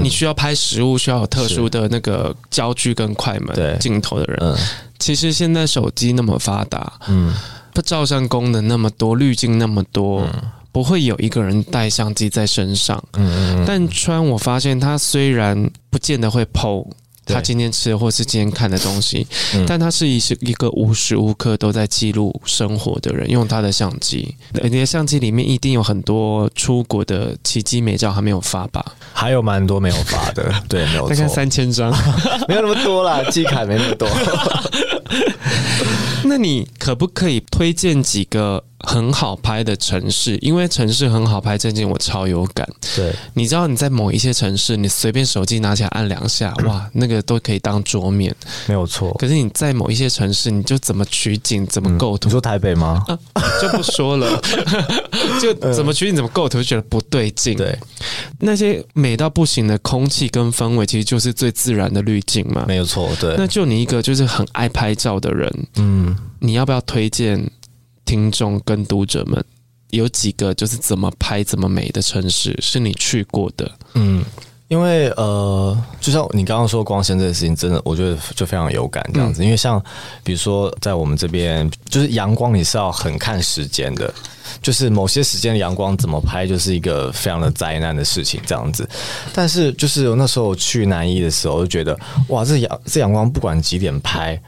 你需要拍食物需要有特殊的那个焦距跟快门镜头的人。其实现在手机那么发达，嗯，它照相功能那么多，滤镜那么多。不会有一个人带相机在身上，嗯嗯，但川我发现他虽然不见得会 po 他今天吃的或是今天看的东西，但他是一是一个无时无刻都在记录生活的人，用他的相机，你的相机里面一定有很多出国的奇迹美照还没有发吧？还有蛮多没有发的，对，没有错，大概三千张，没有那么多啦，季卡没那么多。那你可不可以推荐几个很好拍的城市？因为城市很好拍这件我超有感。对，你知道你在某一些城市，你随便手机拿起来按两下，哇，那个都可以当桌面，没有错。可是你在某一些城市，你就怎么取景，怎么构图？你说台北吗？啊，就不说了，就怎么取景，怎么构图，就觉得不对劲。对，那些美到不行的空气跟氛围，其实就是最自然的滤镜嘛。没有错，对。那就你一个就是很爱拍照的人，嗯。你要不要推荐听众跟读者们有几个就是怎么拍怎么美的城市是你去过的？嗯，因为呃，就像你刚刚说光线这件事情，真的我觉得就非常有感这样子。因为像比如说在我们这边，就是阳光你是要很看时间的，就是某些时间的阳光怎么拍就是一个非常的灾难的事情这样子。但是就是那时候去南艺的时候，就觉得哇，这阳这阳光不管几点拍。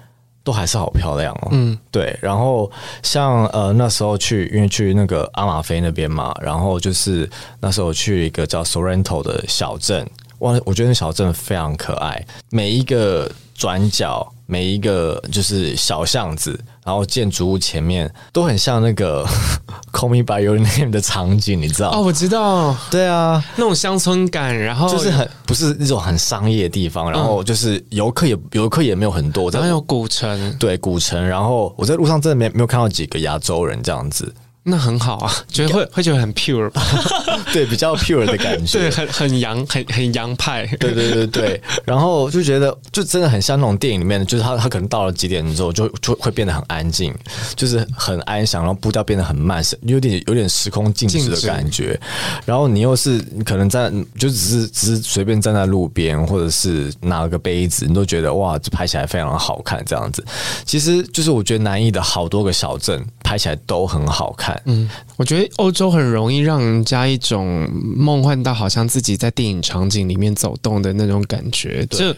都还是好漂亮哦，嗯，对。然后像呃那时候去，因为去那个阿马菲那边嘛，然后就是那时候去一个叫 Sorrento 的小镇，哇，我觉得那小镇非常可爱，每一个转角，每一个就是小巷子。然后建筑物前面都很像那个 Call Me By Your Name 的场景，你知道？哦，我知道。对啊，那种乡村感，然后就是很不是那种很商业的地方，然后就是游客也游客也没有很多，然后有古城，对古城。然后我在路上真的没没有看到几个亚洲人这样子。那很好啊，觉得会会觉得很 pure 吧？对，比较 pure 的感觉，对，很很洋，很很洋派。对对对对，然后就觉得就真的很像那种电影里面的，就是他他可能到了几点之后就就会变得很安静，就是很安详，然后步调变得很慢，是有点有点时空静止的感觉。然后你又是你可能在就只是只是随便站在路边，或者是拿了个杯子，你都觉得哇，这拍起来非常好看这样子。其实就是我觉得南艺的好多个小镇拍起来都很好看。嗯，我觉得欧洲很容易让人家一种梦幻到好像自己在电影场景里面走动的那种感觉。就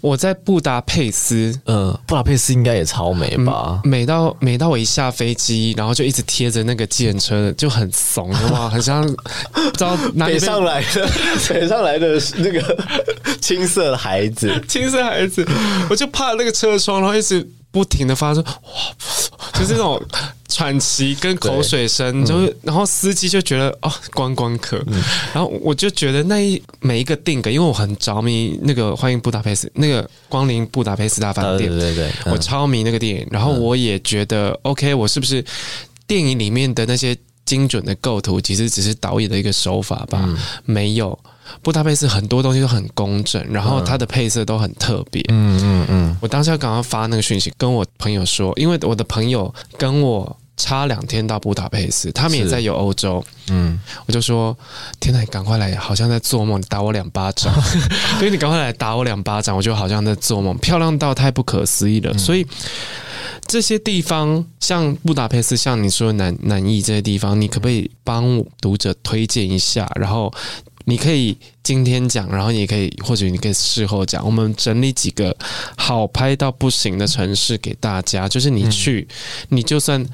我在布达佩斯，嗯，布达佩斯应该也超美吧？嗯、美到美到我一下飞机，然后就一直贴着那个计程车，就很怂的话，很 像不知道哪里北上来的，北上来的那个青涩的孩子，青涩孩子，我就怕那个车窗，然后一直。不停的发出哇，就是那种喘气跟口水声，就是然后司机就觉得哦，观光客，然后我就觉得那一每一个定格，因为我很着迷那个欢迎布达佩斯，那个光临布达佩斯大饭店，对对对，我超迷那个电影，然后我也觉得 OK，我是不是电影里面的那些精准的构图，其实只是导演的一个手法吧？没有。布达佩斯很多东西都很工整，然后它的配色都很特别。嗯嗯嗯，我当时要赶快发那个讯息跟我朋友说，因为我的朋友跟我差两天到布达佩斯，他们也在游欧洲。嗯，我就说：天哪，你赶快来，好像在做梦，你打我两巴掌。所以你赶快来打我两巴掌，我就好像在做梦，漂亮到太不可思议了。嗯、所以这些地方，像布达佩斯，像你说的南南艺这些地方，你可不可以帮读者推荐一下？然后。你可以今天讲，然后你也可以，或者你可以事后讲。我们整理几个好拍到不行的城市给大家，就是你去，你就算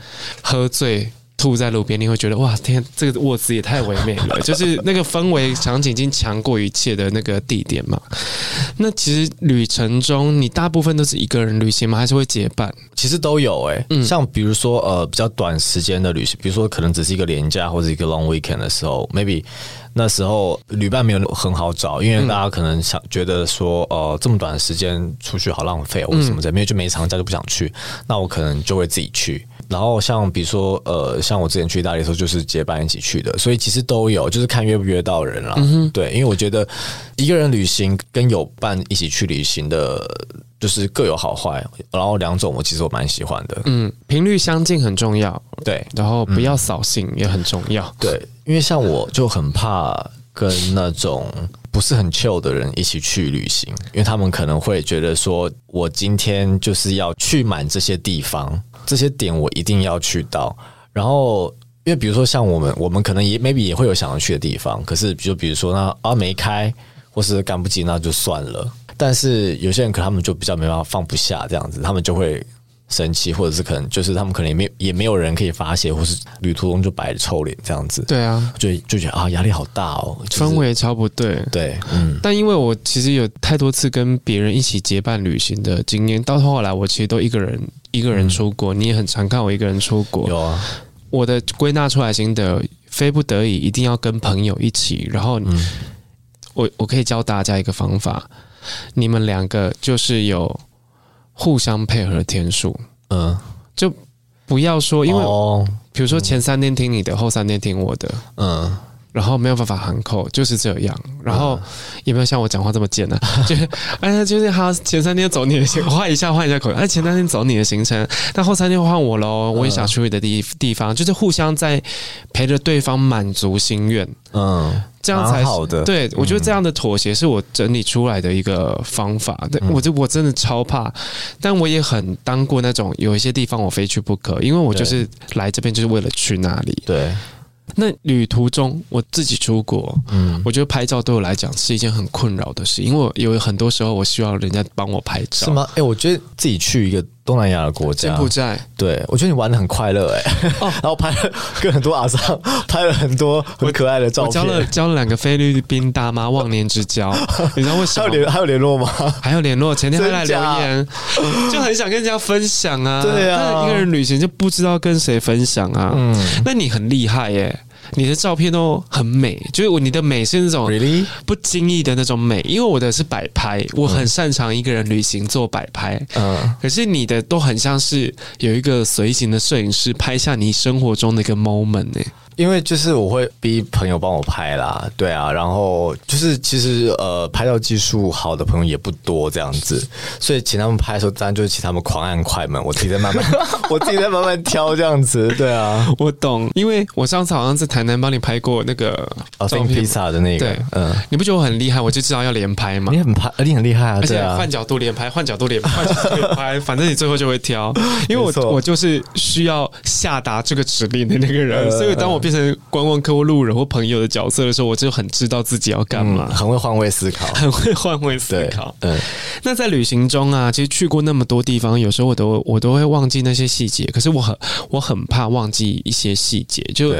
喝醉。吐在路边，你会觉得哇天，这个卧姿也太唯美了，就是那个氛围场景已经强过一切的那个地点嘛。那其实旅程中，你大部分都是一个人旅行吗？还是会结伴？其实都有诶、欸，嗯，像比如说呃比较短时间的旅行，比如说可能只是一个连假或者一个 long weekend 的时候，maybe 那时候旅伴没有很好找，因为大家可能想觉得说呃这么短的时间出去好浪费或者什么的，没有就没长假就不想去，那我可能就会自己去。然后像比如说呃，像我之前去意大利的时候，就是结伴一起去的，所以其实都有，就是看约不约到人啦。嗯、对，因为我觉得一个人旅行跟有伴一起去旅行的，就是各有好坏。然后两种我其实我蛮喜欢的。嗯，频率相近很重要。对，然后不要扫兴也很重要。嗯、对，因为像我就很怕跟那种不是很 chill 的人一起去旅行，因为他们可能会觉得说我今天就是要去满这些地方。这些点我一定要去到，然后因为比如说像我们，我们可能也 maybe 也会有想要去的地方，可是就比如说那啊没开，或是赶不及，那就算了。但是有些人可能他们就比较没办法放不下这样子，他们就会生气，或者是可能就是他们可能也没也没有人可以发泄，或是旅途中就摆着臭脸这样子。对啊，就就觉得啊压力好大哦，就是、氛围超不对。对，嗯。但因为我其实有太多次跟别人一起结伴旅行的经验，到后来我其实都一个人一个人出国。嗯、你也很常看我一个人出国。有啊。我的归纳出来心得，非不得已一定要跟朋友一起。然后，我我可以教大家一个方法，你们两个就是有互相配合的天数。嗯，就不要说，因为比如说前三天听你的，后三天听我的。嗯。然后没有办法喊口，就是这样。然后也没有像我讲话这么贱呢、啊，就是哎呀，就是他前三天走你的行，换一下换一下口，哎，前三天走你的行程，但后三天换我喽，我也想去你的地地方，就是互相在陪着对方满足心愿，嗯，这样才好的。对，我觉得这样的妥协是我整理出来的一个方法。对，我就我真的超怕，但我也很当过那种有一些地方我非去不可，因为我就是来这边就是为了去那里。对。那旅途中，我自己出国，嗯，我觉得拍照对我来讲是一件很困扰的事，因为我有很多时候我需要人家帮我拍照，是吗？哎、欸，我觉得自己去一个。东南亚的国家，柬埔寨，对，我觉得你玩的很快乐哎，哦，然后拍了跟很多阿桑拍了很多很可爱的照片，我交了交了两个菲律宾大妈忘年之交，你知道为什么？还有联还有联络吗？还有联络，前天还来留言，就很想跟人家分享啊，对啊，但一个人旅行就不知道跟谁分享啊，嗯，那你很厉害耶。你的照片都很美，就是你的美是那种不经意的那种美，因为我的是摆拍，我很擅长一个人旅行做摆拍，嗯，可是你的都很像是有一个随行的摄影师拍下你生活中的一个 moment 呢。因为就是我会逼朋友帮我拍啦，对啊，然后就是其实呃拍照技术好的朋友也不多这样子，所以请他们拍的时候，当然就是请他们狂按快门，我自己在慢慢，我自己在慢慢挑这样子，对啊，我懂，因为我上次好像在台南帮你拍过那个订披萨的那个，对，嗯，你不觉得我很厉害？我就知道要连拍嘛，你很拍，你很厉害啊，而且换角度连拍，换角度连拍，换角度连拍，反正你最后就会挑，因为我我就是需要下达这个指令的那个人，所以当我变成观光客户、路人或朋友的角色的时候，我就很知道自己要干嘛，嗯，很会换位思考，很会换位思考。嗯，那在旅行中啊，其实去过那么多地方，有时候我都我都会忘记那些细节。可是我很我很怕忘记一些细节，就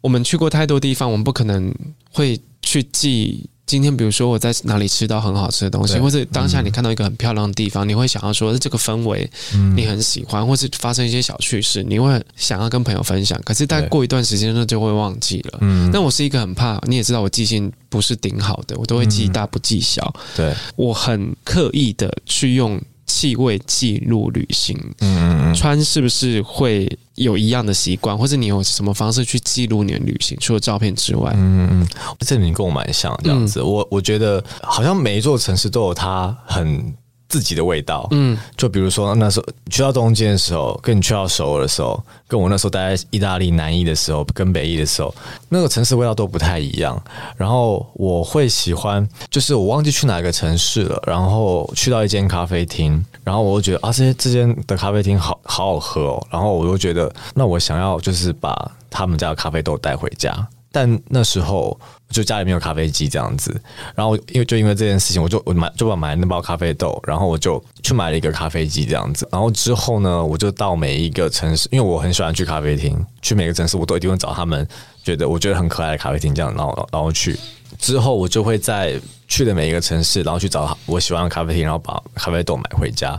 我们去过太多地方，我们不可能会去记。今天，比如说我在哪里吃到很好吃的东西，或者当下你看到一个很漂亮的地方，嗯、你会想要说这个氛围你很喜欢，嗯、或是发生一些小趣事，你会想要跟朋友分享。可是，但过一段时间呢，就会忘记了。嗯，那我是一个很怕，你也知道我记性不是顶好的，我都会记大不记小。嗯、对，我很刻意的去用。气味记录旅行，嗯，穿是不是会有一样的习惯，或者你有什么方式去记录你的旅行？除了照片之外，嗯嗯，这你跟我蛮像这样子。嗯、我我觉得好像每一座城市都有它很。自己的味道，嗯，就比如说那时候去到东京的时候，跟你去到首尔的时候，跟我那时候待在意大利南义的时候，跟北义的时候，那个城市味道都不太一样。然后我会喜欢，就是我忘记去哪个城市了，然后去到一间咖啡厅，然后我就觉得啊，这些这间的咖啡厅好好好喝哦，然后我就觉得，那我想要就是把他们家的咖啡豆带回家。但那时候就家里没有咖啡机这样子，然后因为就因为这件事情，我就我买就把买那包咖啡豆，然后我就去买了一个咖啡机这样子，然后之后呢，我就到每一个城市，因为我很喜欢去咖啡厅，去每个城市我都一定会找他们觉得我觉得很可爱的咖啡厅这样，然后然后去之后我就会在去的每一个城市，然后去找我喜欢的咖啡厅，然后把咖啡豆买回家，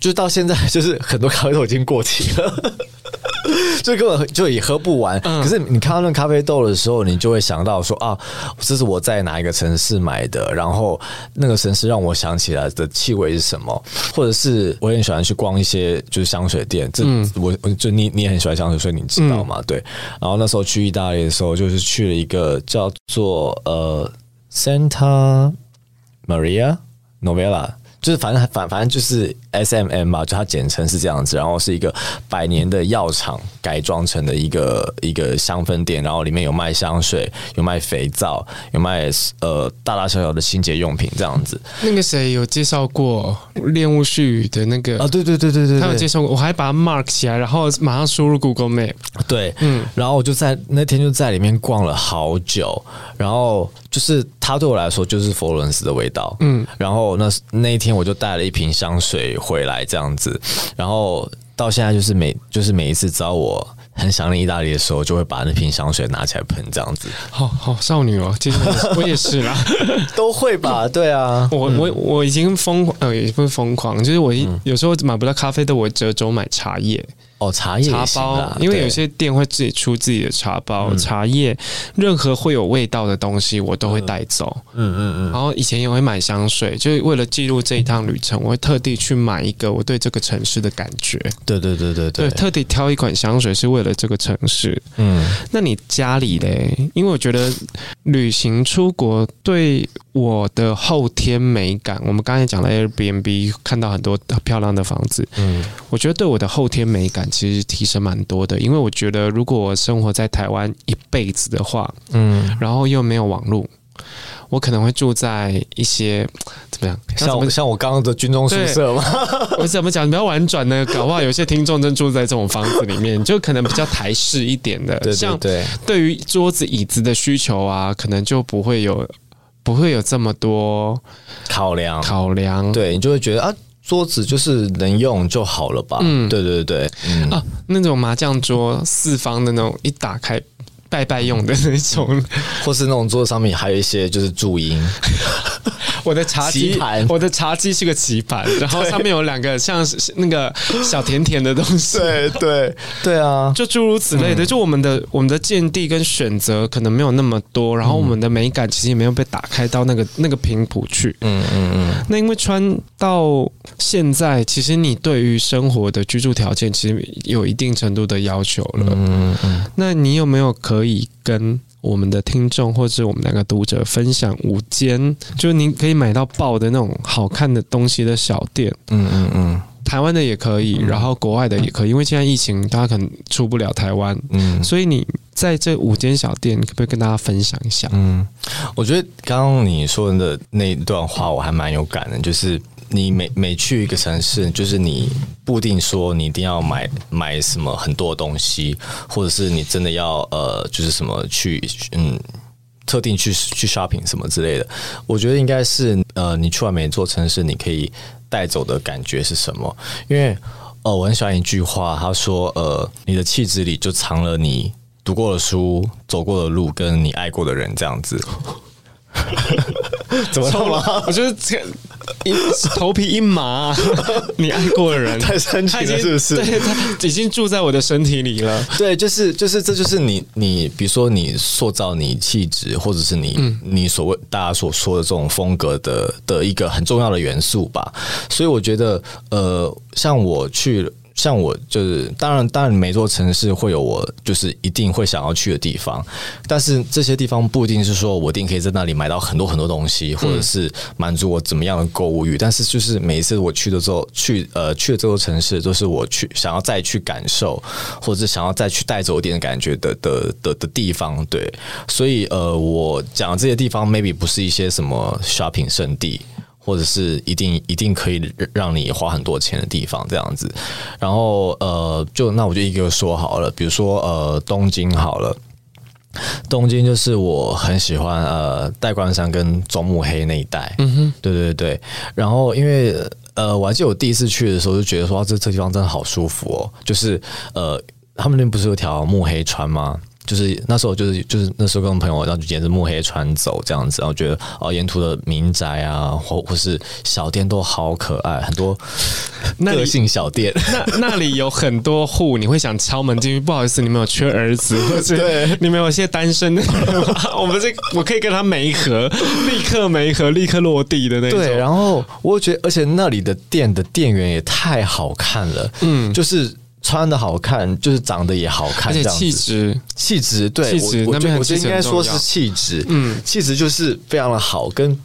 就到现在就是很多咖啡豆已经过期了。就根本就也喝不完，可是你看到那咖啡豆的时候，你就会想到说啊，这是我在哪一个城市买的，然后那个城市让我想起来的气味是什么，或者是我很喜欢去逛一些就是香水店，这我就你你也很喜欢香水，所以你知道吗？对。然后那时候去意大利的时候，就是去了一个叫做呃 Santa Maria Novella。就是反正反反正就是 S M M 吧，就它简称是这样子。然后是一个百年的药厂改装成的一个一个香氛店，然后里面有卖香水，有卖肥皂，有卖呃大大小小的清洁用品这样子。那个谁有介绍过恋物絮语的那个啊？对对对对对，他有介绍过，我还把它 mark 起来，然后马上输入 Google Map。对，嗯，然后我就在那天就在里面逛了好久，然后。就是它对我来说就是佛罗伦斯的味道，嗯，然后那那一天我就带了一瓶香水回来这样子，然后到现在就是每就是每一次只要我很想念意大利的时候，就会把那瓶香水拿起来喷这样子。好好少女哦，其实我也是啦，都会吧？对啊，我我我已经疯狂呃，也不是疯狂，就是我一有时候买不到咖啡豆，我折中买茶叶。哦，茶叶茶包，因为有些店会自己出自己的茶包，茶叶任何会有味道的东西我都会带走。嗯嗯嗯。然后以前也会买香水，就是为了记录这一趟旅程，我会特地去买一个我对这个城市的感觉。对对对对对，对，特地挑一款香水是为了这个城市。嗯，那你家里嘞？因为我觉得旅行出国对我的后天美感，我们刚才讲了 Airbnb，看到很多漂亮的房子。嗯，我觉得对我的后天美感。其实提升蛮多的，因为我觉得如果我生活在台湾一辈子的话，嗯，然后又没有网络，我可能会住在一些 怎么样？像我像我刚刚的军中宿舍吗？我怎么讲比较婉转呢？搞不好有些听众正住在这种房子里面，就可能比较台式一点的。对对对，像对于桌子椅子的需求啊，可能就不会有不会有这么多考量考量。对，你就会觉得啊。桌子就是能用就好了吧？嗯，对对对，嗯、啊，那种麻将桌四方的那种，一打开拜拜用的那种，或是那种桌子上面还有一些就是注音。我的茶几，盘我的茶几是个棋盘，然后上面有两个像是那个小甜甜的东西。对对对啊，就诸如此类的。嗯、就我们的我们的见地跟选择可能没有那么多，然后我们的美感其实也没有被打开到那个那个频谱去。嗯嗯嗯。那因为穿到现在，其实你对于生活的居住条件其实有一定程度的要求了。嗯嗯嗯。那你有没有可以跟？我们的听众或者我们两个读者分享五间，就是您可以买到爆的那种好看的东西的小店。嗯嗯嗯，台湾的也可以，然后国外的也可以，因为现在疫情，大家可能出不了台湾。嗯，所以你在这五间小店，可不可以跟大家分享一下？嗯，我觉得刚刚你说的那一段话，我还蛮有感的，就是。你每每去一个城市，就是你不一定说你一定要买买什么很多东西，或者是你真的要呃，就是什么去嗯，特定去去 shopping 什么之类的。我觉得应该是呃，你去完每一座城市，你可以带走的感觉是什么？因为呃，我很喜欢一句话，他说呃，你的气质里就藏了你读过的书、走过的路，跟你爱过的人这样子。怎么了？我觉得这个。一头皮一麻，你爱过的人太深情了，是不是？对，他已经住在我的身体里了。对，就是就是，这就是你你，比如说你塑造你气质，或者是你、嗯、你所谓大家所说的这种风格的的一个很重要的元素吧。所以我觉得，呃，像我去。像我就是，当然，当然，每座城市会有我就是一定会想要去的地方，但是这些地方不一定是说我一定可以在那里买到很多很多东西，或者是满足我怎么样的购物欲。但是就是每一次我去的时候，去呃去的这座城市，都是我去想要再去感受，或者是想要再去带走一点感觉的的的的地方。对，所以呃，我讲的这些地方，maybe 不是一些什么 shopping 圣地。或者是一定一定可以让你花很多钱的地方，这样子。然后呃，就那我就一个说好了，比如说呃，东京好了，东京就是我很喜欢呃，代官山跟中目黑那一带。嗯哼，对对对。然后因为呃，我还记得我第一次去的时候就觉得说，这这地方真的好舒服哦。就是呃，他们那边不是有条目黑川吗？就是那时候，就是就是那时候跟朋友，然后就沿着墨黑川走这样子，然后觉得哦，沿途的民宅啊，或或是小店都好可爱，很多 个性小店。那那里有很多户，你会想敲门进去？不好意思，你们有缺儿子，或者 你们有些单身的？我们这我可以跟他媒合，立刻媒合，立刻落地的那种。对，然后我觉得，而且那里的店的店员也太好看了，嗯，就是。穿的好看，就是长得也好看，而且气质，气质对，气质那边我觉得应该说是气质，嗯，气质就是非常的好，跟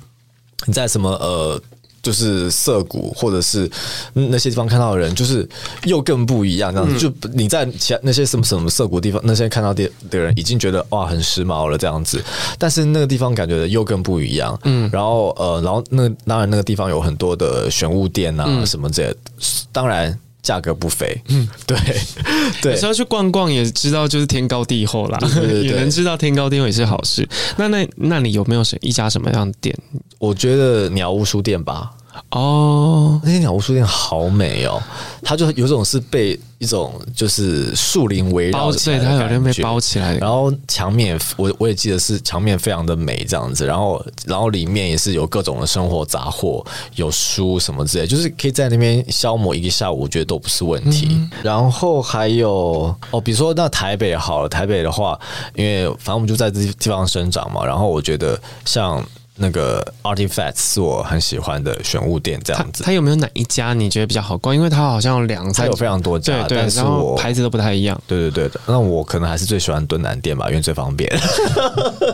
你在什么呃，就是涩谷或者是那些地方看到的人，就是又更不一样，这样子。嗯、就你在其他那些什么什么涩谷地方，那些看到的的人已经觉得哇很时髦了这样子，但是那个地方感觉又更不一样，嗯，然后呃，然后那当然那个地方有很多的玄物店啊、嗯、什么这些，当然。价格不菲，嗯，对，对，有时候去逛逛也知道就是天高地厚啦，对对对对，也能知道天高地厚也是好事。那那那你有没有什一家什么样的店？我觉得鸟屋书店吧，哦，那些鸟屋书店好美哦，它就有种是被一种就是树林围绕起来的感觉，它有点被包起来，然后墙面我我也记得是墙面非常的美这样子，然后然后里面也是有各种的生活杂货，有书什么之类，就是可以在那边消磨一个下午，我觉得都不是问题。嗯、然后还有哦，比如说那台北好了，台北的话，因为反正我们就在这地方生长嘛，然后我觉得像。那个 Artifacts 是我很喜欢的选物店，这样子。它有没有哪一家你觉得比较好逛？因为它好像有两，它有非常多家，对对，但是我牌子都不太一样。对对对的，那我可能还是最喜欢敦南店吧，因为最方便，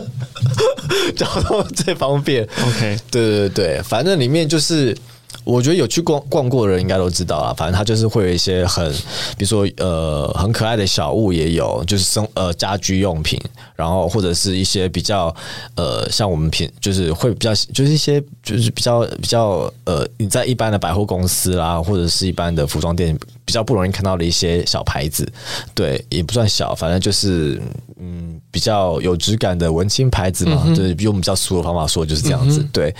交通最方便。OK，对对对，反正里面就是。我觉得有去逛逛过的人应该都知道啊，反正它就是会有一些很，比如说呃很可爱的小物也有，就是生呃家居用品，然后或者是一些比较呃像我们平就是会比较就是一些就是比较比较呃你在一般的百货公司啦，或者是一般的服装店比较不容易看到的一些小牌子，对，也不算小，反正就是嗯比较有质感的文青牌子嘛，嗯、就是用比较俗的方法说就是这样子，嗯、对，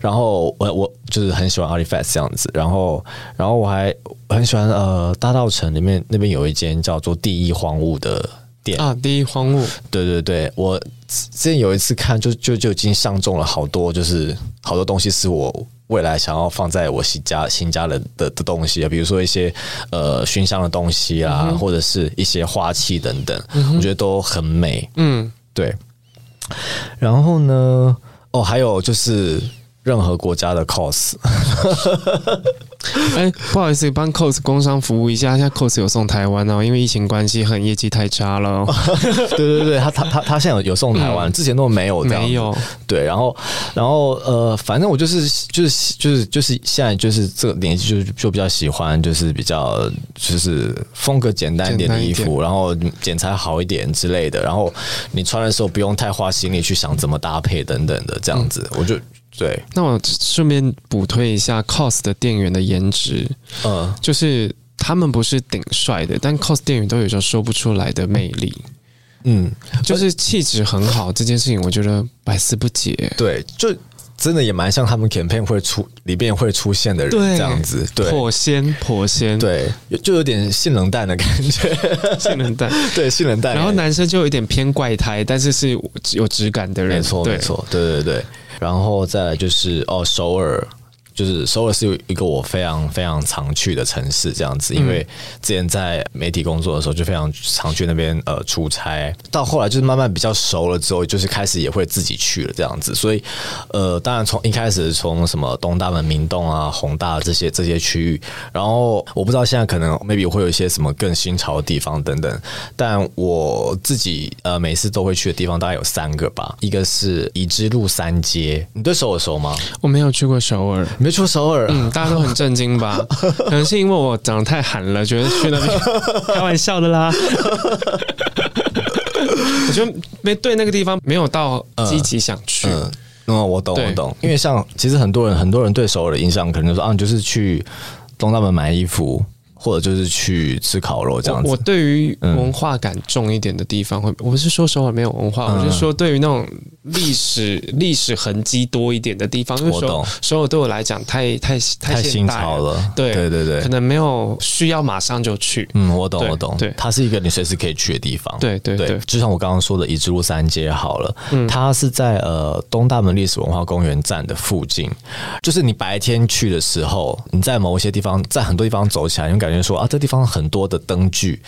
然后我我就是很喜欢阿里。这样子，然后，然后我还很喜欢呃，大道城里面那边有一间叫做“第一荒物”的店。啊，“第一荒物”，对对对，我之前有一次看就，就就就已经相中了好多，就是好多东西是我未来想要放在我新家新家的的的东西啊，比如说一些呃熏香的东西啊，嗯、或者是一些花器等等，嗯、我觉得都很美，嗯，对。然后呢，哦，还有就是。任何国家的 COS，哎，不好意思，帮 COS 工商服务一下，现在 COS 有送台湾哦，因为疫情关系，很业绩太差了。对对对，他他他他现在有有送台湾，嗯、之前都没有这样，没有。对，然后然后呃，反正我就是就是就是就是现在就是这个年纪就就比较喜欢就是比较就是风格简单一点的衣服，然后剪裁好一点之类的，然后你穿的时候不用太花心力去想怎么搭配等等的这样子，嗯、我就。对，那我顺便补推一下 COS 的店员的颜值，嗯，就是他们不是顶帅的，但 COS 店员都有时候说不出来的魅力，嗯，就是气质很好这件事情，我觉得百思不解。对，就真的也蛮像他们 campaign 会出里边会出现的人这样子，对，颇仙颇仙，对，就有点性冷淡的感觉，性冷淡，对，性冷淡。然后男生就有点偏怪胎，但是是有质感的人，没错，没错，对对对。然后再来就是哦，首尔。就是首尔是一个我非常非常常去的城市，这样子，因为之前在媒体工作的时候就非常常去那边呃出差，到后来就是慢慢比较熟了之后，就是开始也会自己去了这样子，所以呃，当然从一开始从什么东大门、明洞啊、宏大这些这些区域，然后我不知道现在可能 maybe 会有一些什么更新潮的地方等等，但我自己呃每次都会去的地方大概有三个吧，一个是乙支路三街，你对首尔熟吗？我没有去过首尔。没出首尔，嗯，大家都很震惊吧？可能是因为我长得太韩了，觉得去那边 开玩笑的啦。我觉得没对那个地方没有到积极想去。嗯，嗯，我懂，我懂。因为像其实很多人很多人对首尔的印象，可能说啊，就是去东大门买衣服。或者就是去吃烤肉这样子。我，我对于文化感重一点的地方会，会、嗯、我不是说首尔没有文化，嗯、我是说对于那种历史 历史痕迹多一点的地方，因为首尔首尔对我来讲太太太新潮了。对对对对，可能没有需要马上就去。嗯，我懂我懂。对，它是一个你随时可以去的地方。对对对，对，就像我刚刚说的，乙支路三街好了，嗯、它是在呃东大门历史文化公园站的附近。就是你白天去的时候，你在某一些地方，在很多地方走起来，你感觉。说啊，这地方很多的灯具，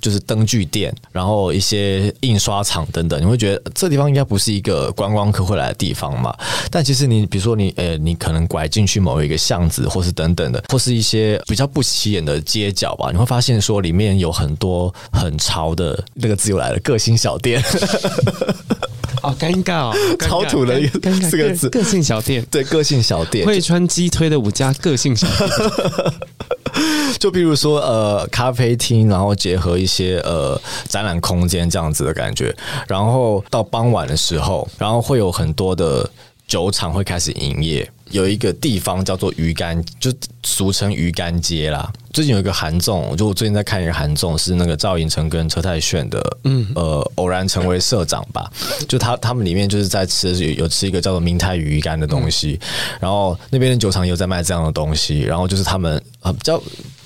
就是灯具店，然后一些印刷厂等等，你会觉得这地方应该不是一个观光客会来的地方嘛？但其实你比如说你呃，你可能拐进去某一个巷子，或是等等的，或是一些比较不起眼的街角吧，你会发现说里面有很多很潮的那个字又来了，个性小店。好尴尬哦，超土的一个四个字，个性小店，对，个性小店，会穿鸡推的五家个性小店。就比如说呃，咖啡厅，然后结合一些呃展览空间这样子的感觉，然后到傍晚的时候，然后会有很多的。酒厂会开始营业。有一个地方叫做鱼干，就俗称鱼干街啦。最近有一个韩综，就我最近在看一个韩综，是那个赵寅成跟车太炫的，嗯，呃，偶然成为社长吧。就他他们里面就是在吃有有吃一个叫做明太鱼干的东西，然后那边的酒厂有在卖这样的东西，然后就是他们啊比较。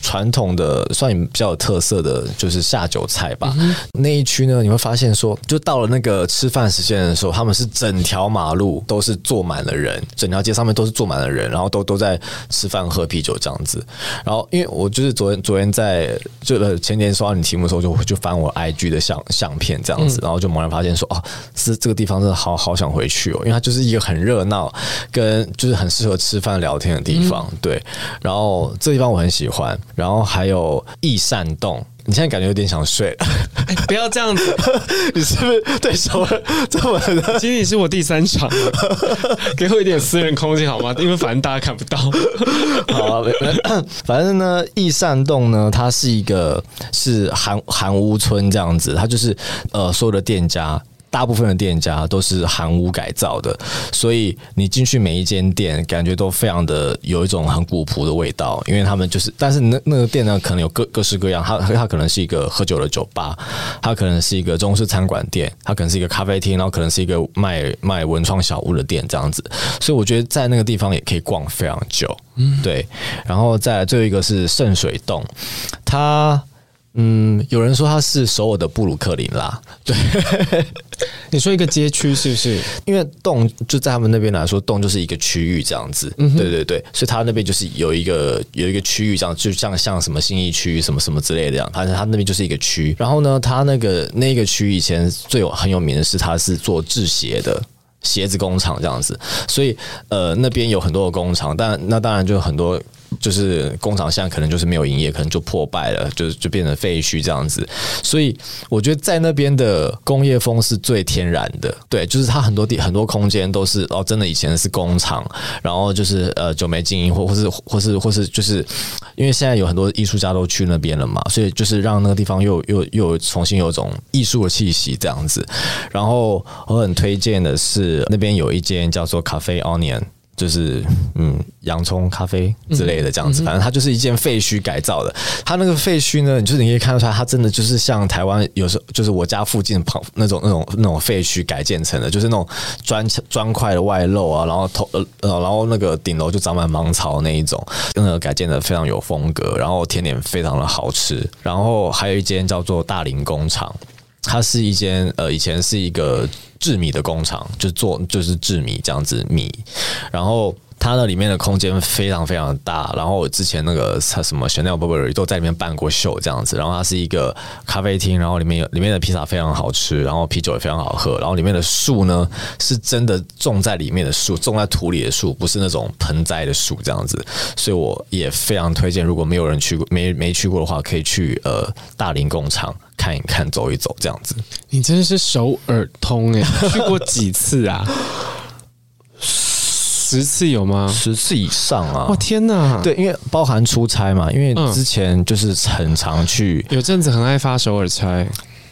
传统的算比较有特色的就是下酒菜吧。嗯、那一区呢，你会发现说，就到了那个吃饭时间的时候，他们是整条马路都是坐满了人，整条街上面都是坐满了人，然后都都在吃饭喝啤酒这样子。然后，因为我就是昨天昨天在就呃前年刷到你题目的时候，就就翻我 IG 的相相片这样子，然后就猛然发现说，哦，是这个地方真的好好想回去哦，因为它就是一个很热闹，跟就是很适合吃饭聊天的地方。嗯、对，然后这地方我很喜欢。然后还有易善洞，你现在感觉有点想睡了，欸、不要这样子，你是不是对首尔这么的？今天是我第三场，给我一点私人空间好吗？因为反正大家看不到。好啊，反正呢，易善洞呢，它是一个是韩韩屋村这样子，它就是呃所有的店家。大部分的店家都是韩屋改造的，所以你进去每一间店，感觉都非常的有一种很古朴的味道。因为他们就是，但是那那个店呢，可能有各各式各样。它它可能是一个喝酒的酒吧，它可能是一个中式餐馆店，它可能是一个咖啡厅，然后可能是一个卖卖文创小物的店这样子。所以我觉得在那个地方也可以逛非常久。嗯，对。然后再来最后一个是圣水洞，它。嗯，有人说它是首尔的布鲁克林啦。对，你说一个街区是不是？因为洞就在他们那边来说，洞就是一个区域这样子。嗯，对对对，所以他那边就是有一个有一个区域这样，就像像什么新义区什么什么之类的这样。反正他那边就是一个区。然后呢，他那个那个区以前最有很有名的是，他是做制鞋的鞋子工厂这样子。所以呃，那边有很多的工厂，但那当然就很多。就是工厂现在可能就是没有营业，可能就破败了，就就变成废墟这样子。所以我觉得在那边的工业风是最天然的，对，就是它很多地很多空间都是哦，真的以前是工厂，然后就是呃久没经营，或或是或是或是就是因为现在有很多艺术家都去那边了嘛，所以就是让那个地方又又又重新有种艺术的气息这样子。然后我很推荐的是那边有一间叫做 Cafe Onion。就是嗯，洋葱咖啡之类的这样子，反正它就是一间废墟改造的。它那个废墟呢，就是你可以看得出来，它真的就是像台湾有时候就是我家附近旁那种那种那种废墟改建成的，就是那种砖砖块的外露啊，然后头呃呃，然后那个顶楼就长满芒草那一种，真的改建的非常有风格，然后甜点非常的好吃。然后还有一间叫做大林工厂，它是一间呃以前是一个。制米的工厂就做就是制米这样子米，然后它那里面的空间非常非常大，然后我之前那个它什么 Chanel Burberry 都在里面办过秀这样子，然后它是一个咖啡厅，然后里面有里面的披萨非常好吃，然后啤酒也非常好喝，然后里面的树呢是真的种在里面的树，种在土里的树，不是那种盆栽的树这样子，所以我也非常推荐，如果没有人去过没没去过的话，可以去呃大林工厂。看一看，走一走，这样子。你真的是首尔通哎，去过几次啊？十次有吗？十次以上啊！哇天哪！对，因为包含出差嘛，因为之前就是很常去，有阵子很爱发首尔差。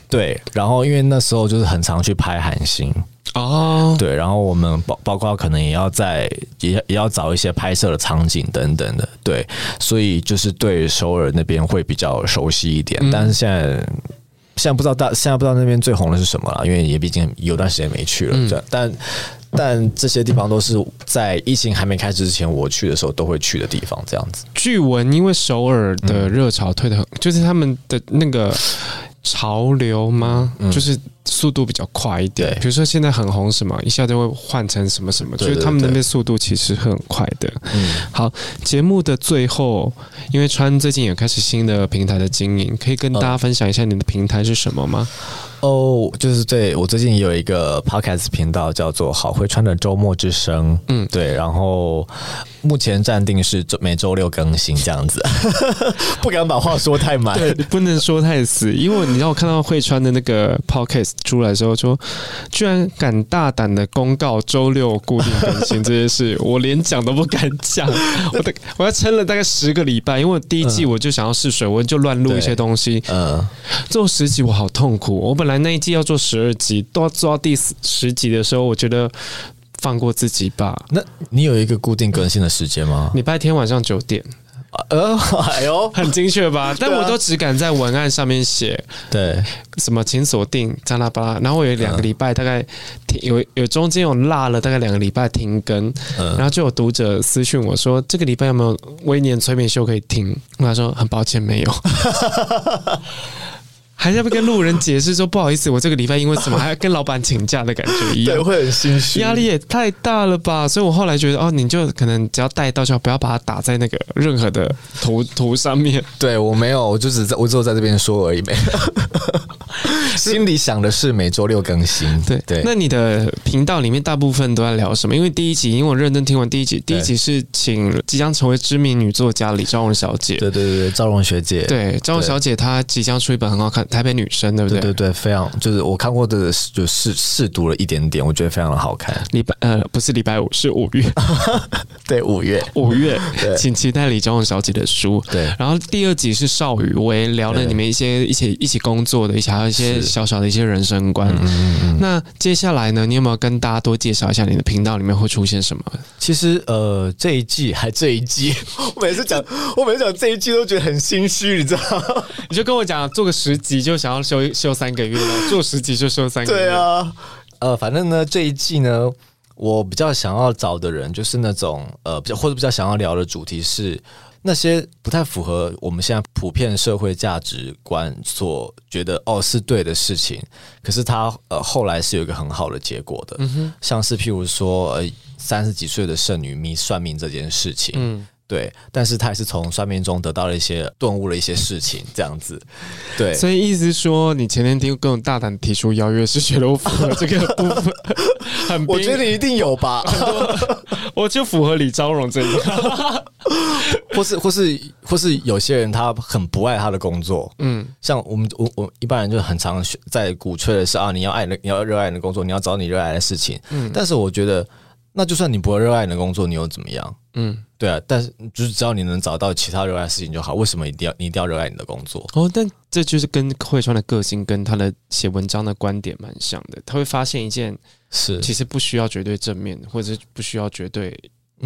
对，然后因为那时候就是很常去拍韩星哦。对，然后我们包包括可能也要在也也要找一些拍摄的场景等等的。对，所以就是对首尔那边会比较熟悉一点。嗯、但是现在现在不知道大现在不知道那边最红的是什么了，因为也毕竟有段时间没去了。嗯、但但这些地方都是在疫情还没开始之前我去的时候都会去的地方。这样子。据闻，因为首尔的热潮退的很，嗯、就是他们的那个。潮流吗？嗯、就是速度比较快一点。比如说现在很红什么，一下就会换成什么什么，就是他们那边速度其实很快的。嗯，好，节目的最后，因为川最近也开始新的平台的经营，可以跟大家分享一下你的平台是什么吗？哦，oh, 就是对我最近有一个 podcast 频道叫做好会川的周末之声，嗯，对，然后目前暂定是每周六更新这样子，不敢把话说太满，对，不能说太死，因为你让我看到会川的那个 podcast 出来的时候说，居然敢大胆的公告周六固定更新这件事，我连讲都不敢讲，我的我要撑了大概十个礼拜，因为我第一季我就想要试水温，就乱录一些东西，嗯，做十集我好痛苦，我本来。那一季要做十二集，都要做到第十集的时候，我觉得放过自己吧。那你有一个固定更新的时间吗？礼拜天晚上九点。呃，哎呦，很精确吧？但我都只敢在文案上面写，对，什么请锁定加拉巴拉。然后我有两个礼拜，大概停有有中间有落了大概两个礼拜停更，然后就有读者私讯我说，这个礼拜有没有威廉催眠秀可以听？我他说很抱歉没有。还是要不跟路人解释说不好意思，我这个礼拜因为什么还要跟老板请假的感觉一样，对，会很心虚，压力也太大了吧？所以我后来觉得，哦，你就可能只要带到就好，不要把它打在那个任何的图图上面。对我没有，我就只在我只有在这边说而已，没有。心里想的是每周六更新。对对。那你的频道里面大部分都在聊什么？因为第一集，因为我认真听完第一集，第一集是请即将成为知名女作家李昭荣小姐。对对对，昭荣学姐。对，昭荣小姐她即将出一本很好看。台北女生，对不对？对对对，非常就是我看过的，就试试读了一点点，我觉得非常的好看。礼拜呃不是礼拜五，是五月，对五月五月，请期待李昭荣小姐的书。对，然后第二集是邵雨薇，聊了你们一些一起一起工作的一些，还有一些小小的一些人生观。嗯，那接下来呢，你有没有跟大家多介绍一下你的频道里面会出现什么？其实呃这一季还这一季，我每次讲我每次讲这一季都觉得很心虚，你知道吗？你就跟我讲做个十集。就想要休休三个月了，做十集就休三个月。对啊，呃，反正呢，这一季呢，我比较想要找的人，就是那种呃，比较或者比较想要聊的主题是那些不太符合我们现在普遍社会价值观所觉得哦是对的事情，可是他呃后来是有一个很好的结果的，像是譬如说呃三十几岁的剩女迷算命这件事情，嗯。对，但是他也是从算命中得到了一些顿悟了一些事情，这样子。对，所以意思说，你前天听更大胆提出邀约，是觉得我符合这个部分？很，我觉得你一定有吧。我就符合李昭荣这一个，或是或是或是有些人他很不爱他的工作，嗯，像我们我我一般人就很常在鼓吹的是啊，你要爱你要热爱你的工作，你要找你热爱的事情。嗯，但是我觉得，那就算你不热爱你的工作，你又怎么样？嗯。对啊，但是就是只要你能找到其他热爱的事情就好。为什么一定要你一定要热爱你的工作？哦，但这就是跟慧川的个性跟他的写文章的观点蛮像的。他会发现一件是其实不需要绝对正面，或者是不需要绝对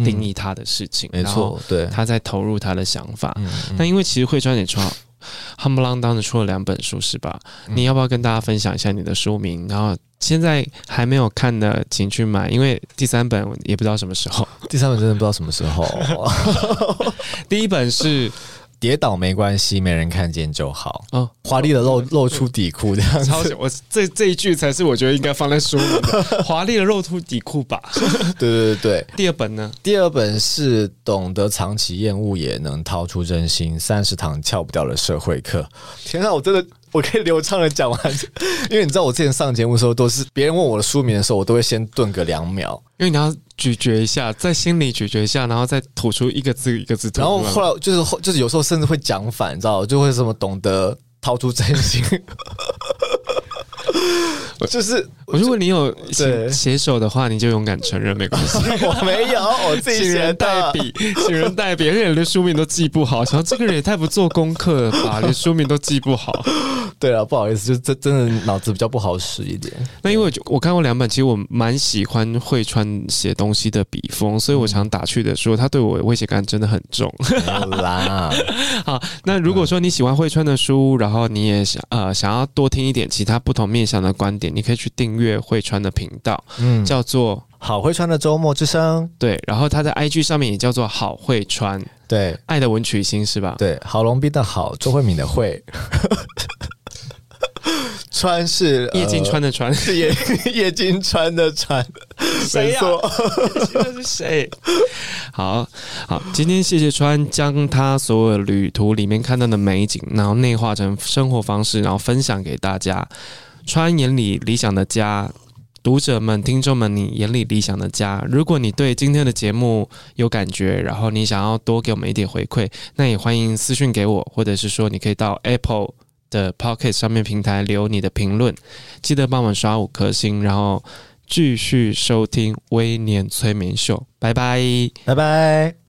定义他的事情。没错，对，他在投入他的想法。那因为其实慧川也出夯不啷当的出了两本书，是吧？你要不要跟大家分享一下你的书名？然后。现在还没有看的，请去买，因为第三本也不知道什么时候。第三本真的不知道什么时候。第一本是。跌倒没关系，没人看见就好。哦，华丽的露露出底裤这样子。超我这这一句才是我觉得应该放在书里的。华丽的露出底裤吧。对对对对。第二本呢？第二本是懂得藏起厌恶，也能掏出真心，三十堂翘不掉的社会课。天啊，我真的我可以流畅的讲完，因为你知道我之前上节目的时候，都是别人问我的书名的时候，我都会先顿个两秒，因为你要。咀嚼一下，在心里咀嚼一下，然后再吐出一个字一个字吐。然后后来就是后就是有时候甚至会讲反，你知道，就会什么懂得掏出真心。就是，如果你有写写手的话，你就勇敢承认，没关系。我没有，我自己写人 代笔，请人代笔，而且连书名都记不好，想这个人也太不做功课了吧，连书名都记不好。对啊，不好意思，就真真的脑子比较不好使一点。那因为我看过两本，其实我蛮喜欢慧川写东西的笔锋，所以我想打趣的说，他对我的威胁感真的很重。好啦，好，那如果说你喜欢慧川的书，然后你也想呃想要多听一点其他不同面向的观点，你可以去订阅会川的频道，嗯，叫做好会川的周末之声。对，然后他在 IG 上面也叫做好会川，对，爱的文曲星是吧？对，郝龙斌的好，周慧敏的慧。川是叶金川的川，是叶叶金川的川。谁呀？这是谁？好好，今天谢谢川将他所有旅途里面看到的美景，然后内化成生活方式，然后分享给大家。川眼里理想的家，读者们、听众们，你眼里理想的家。如果你对今天的节目有感觉，然后你想要多给我们一点回馈，那也欢迎私讯给我，或者是说你可以到 Apple。的 Pocket 上面平台留你的评论，记得帮我们刷五颗星，然后继续收听微年催眠秀，拜拜，拜拜。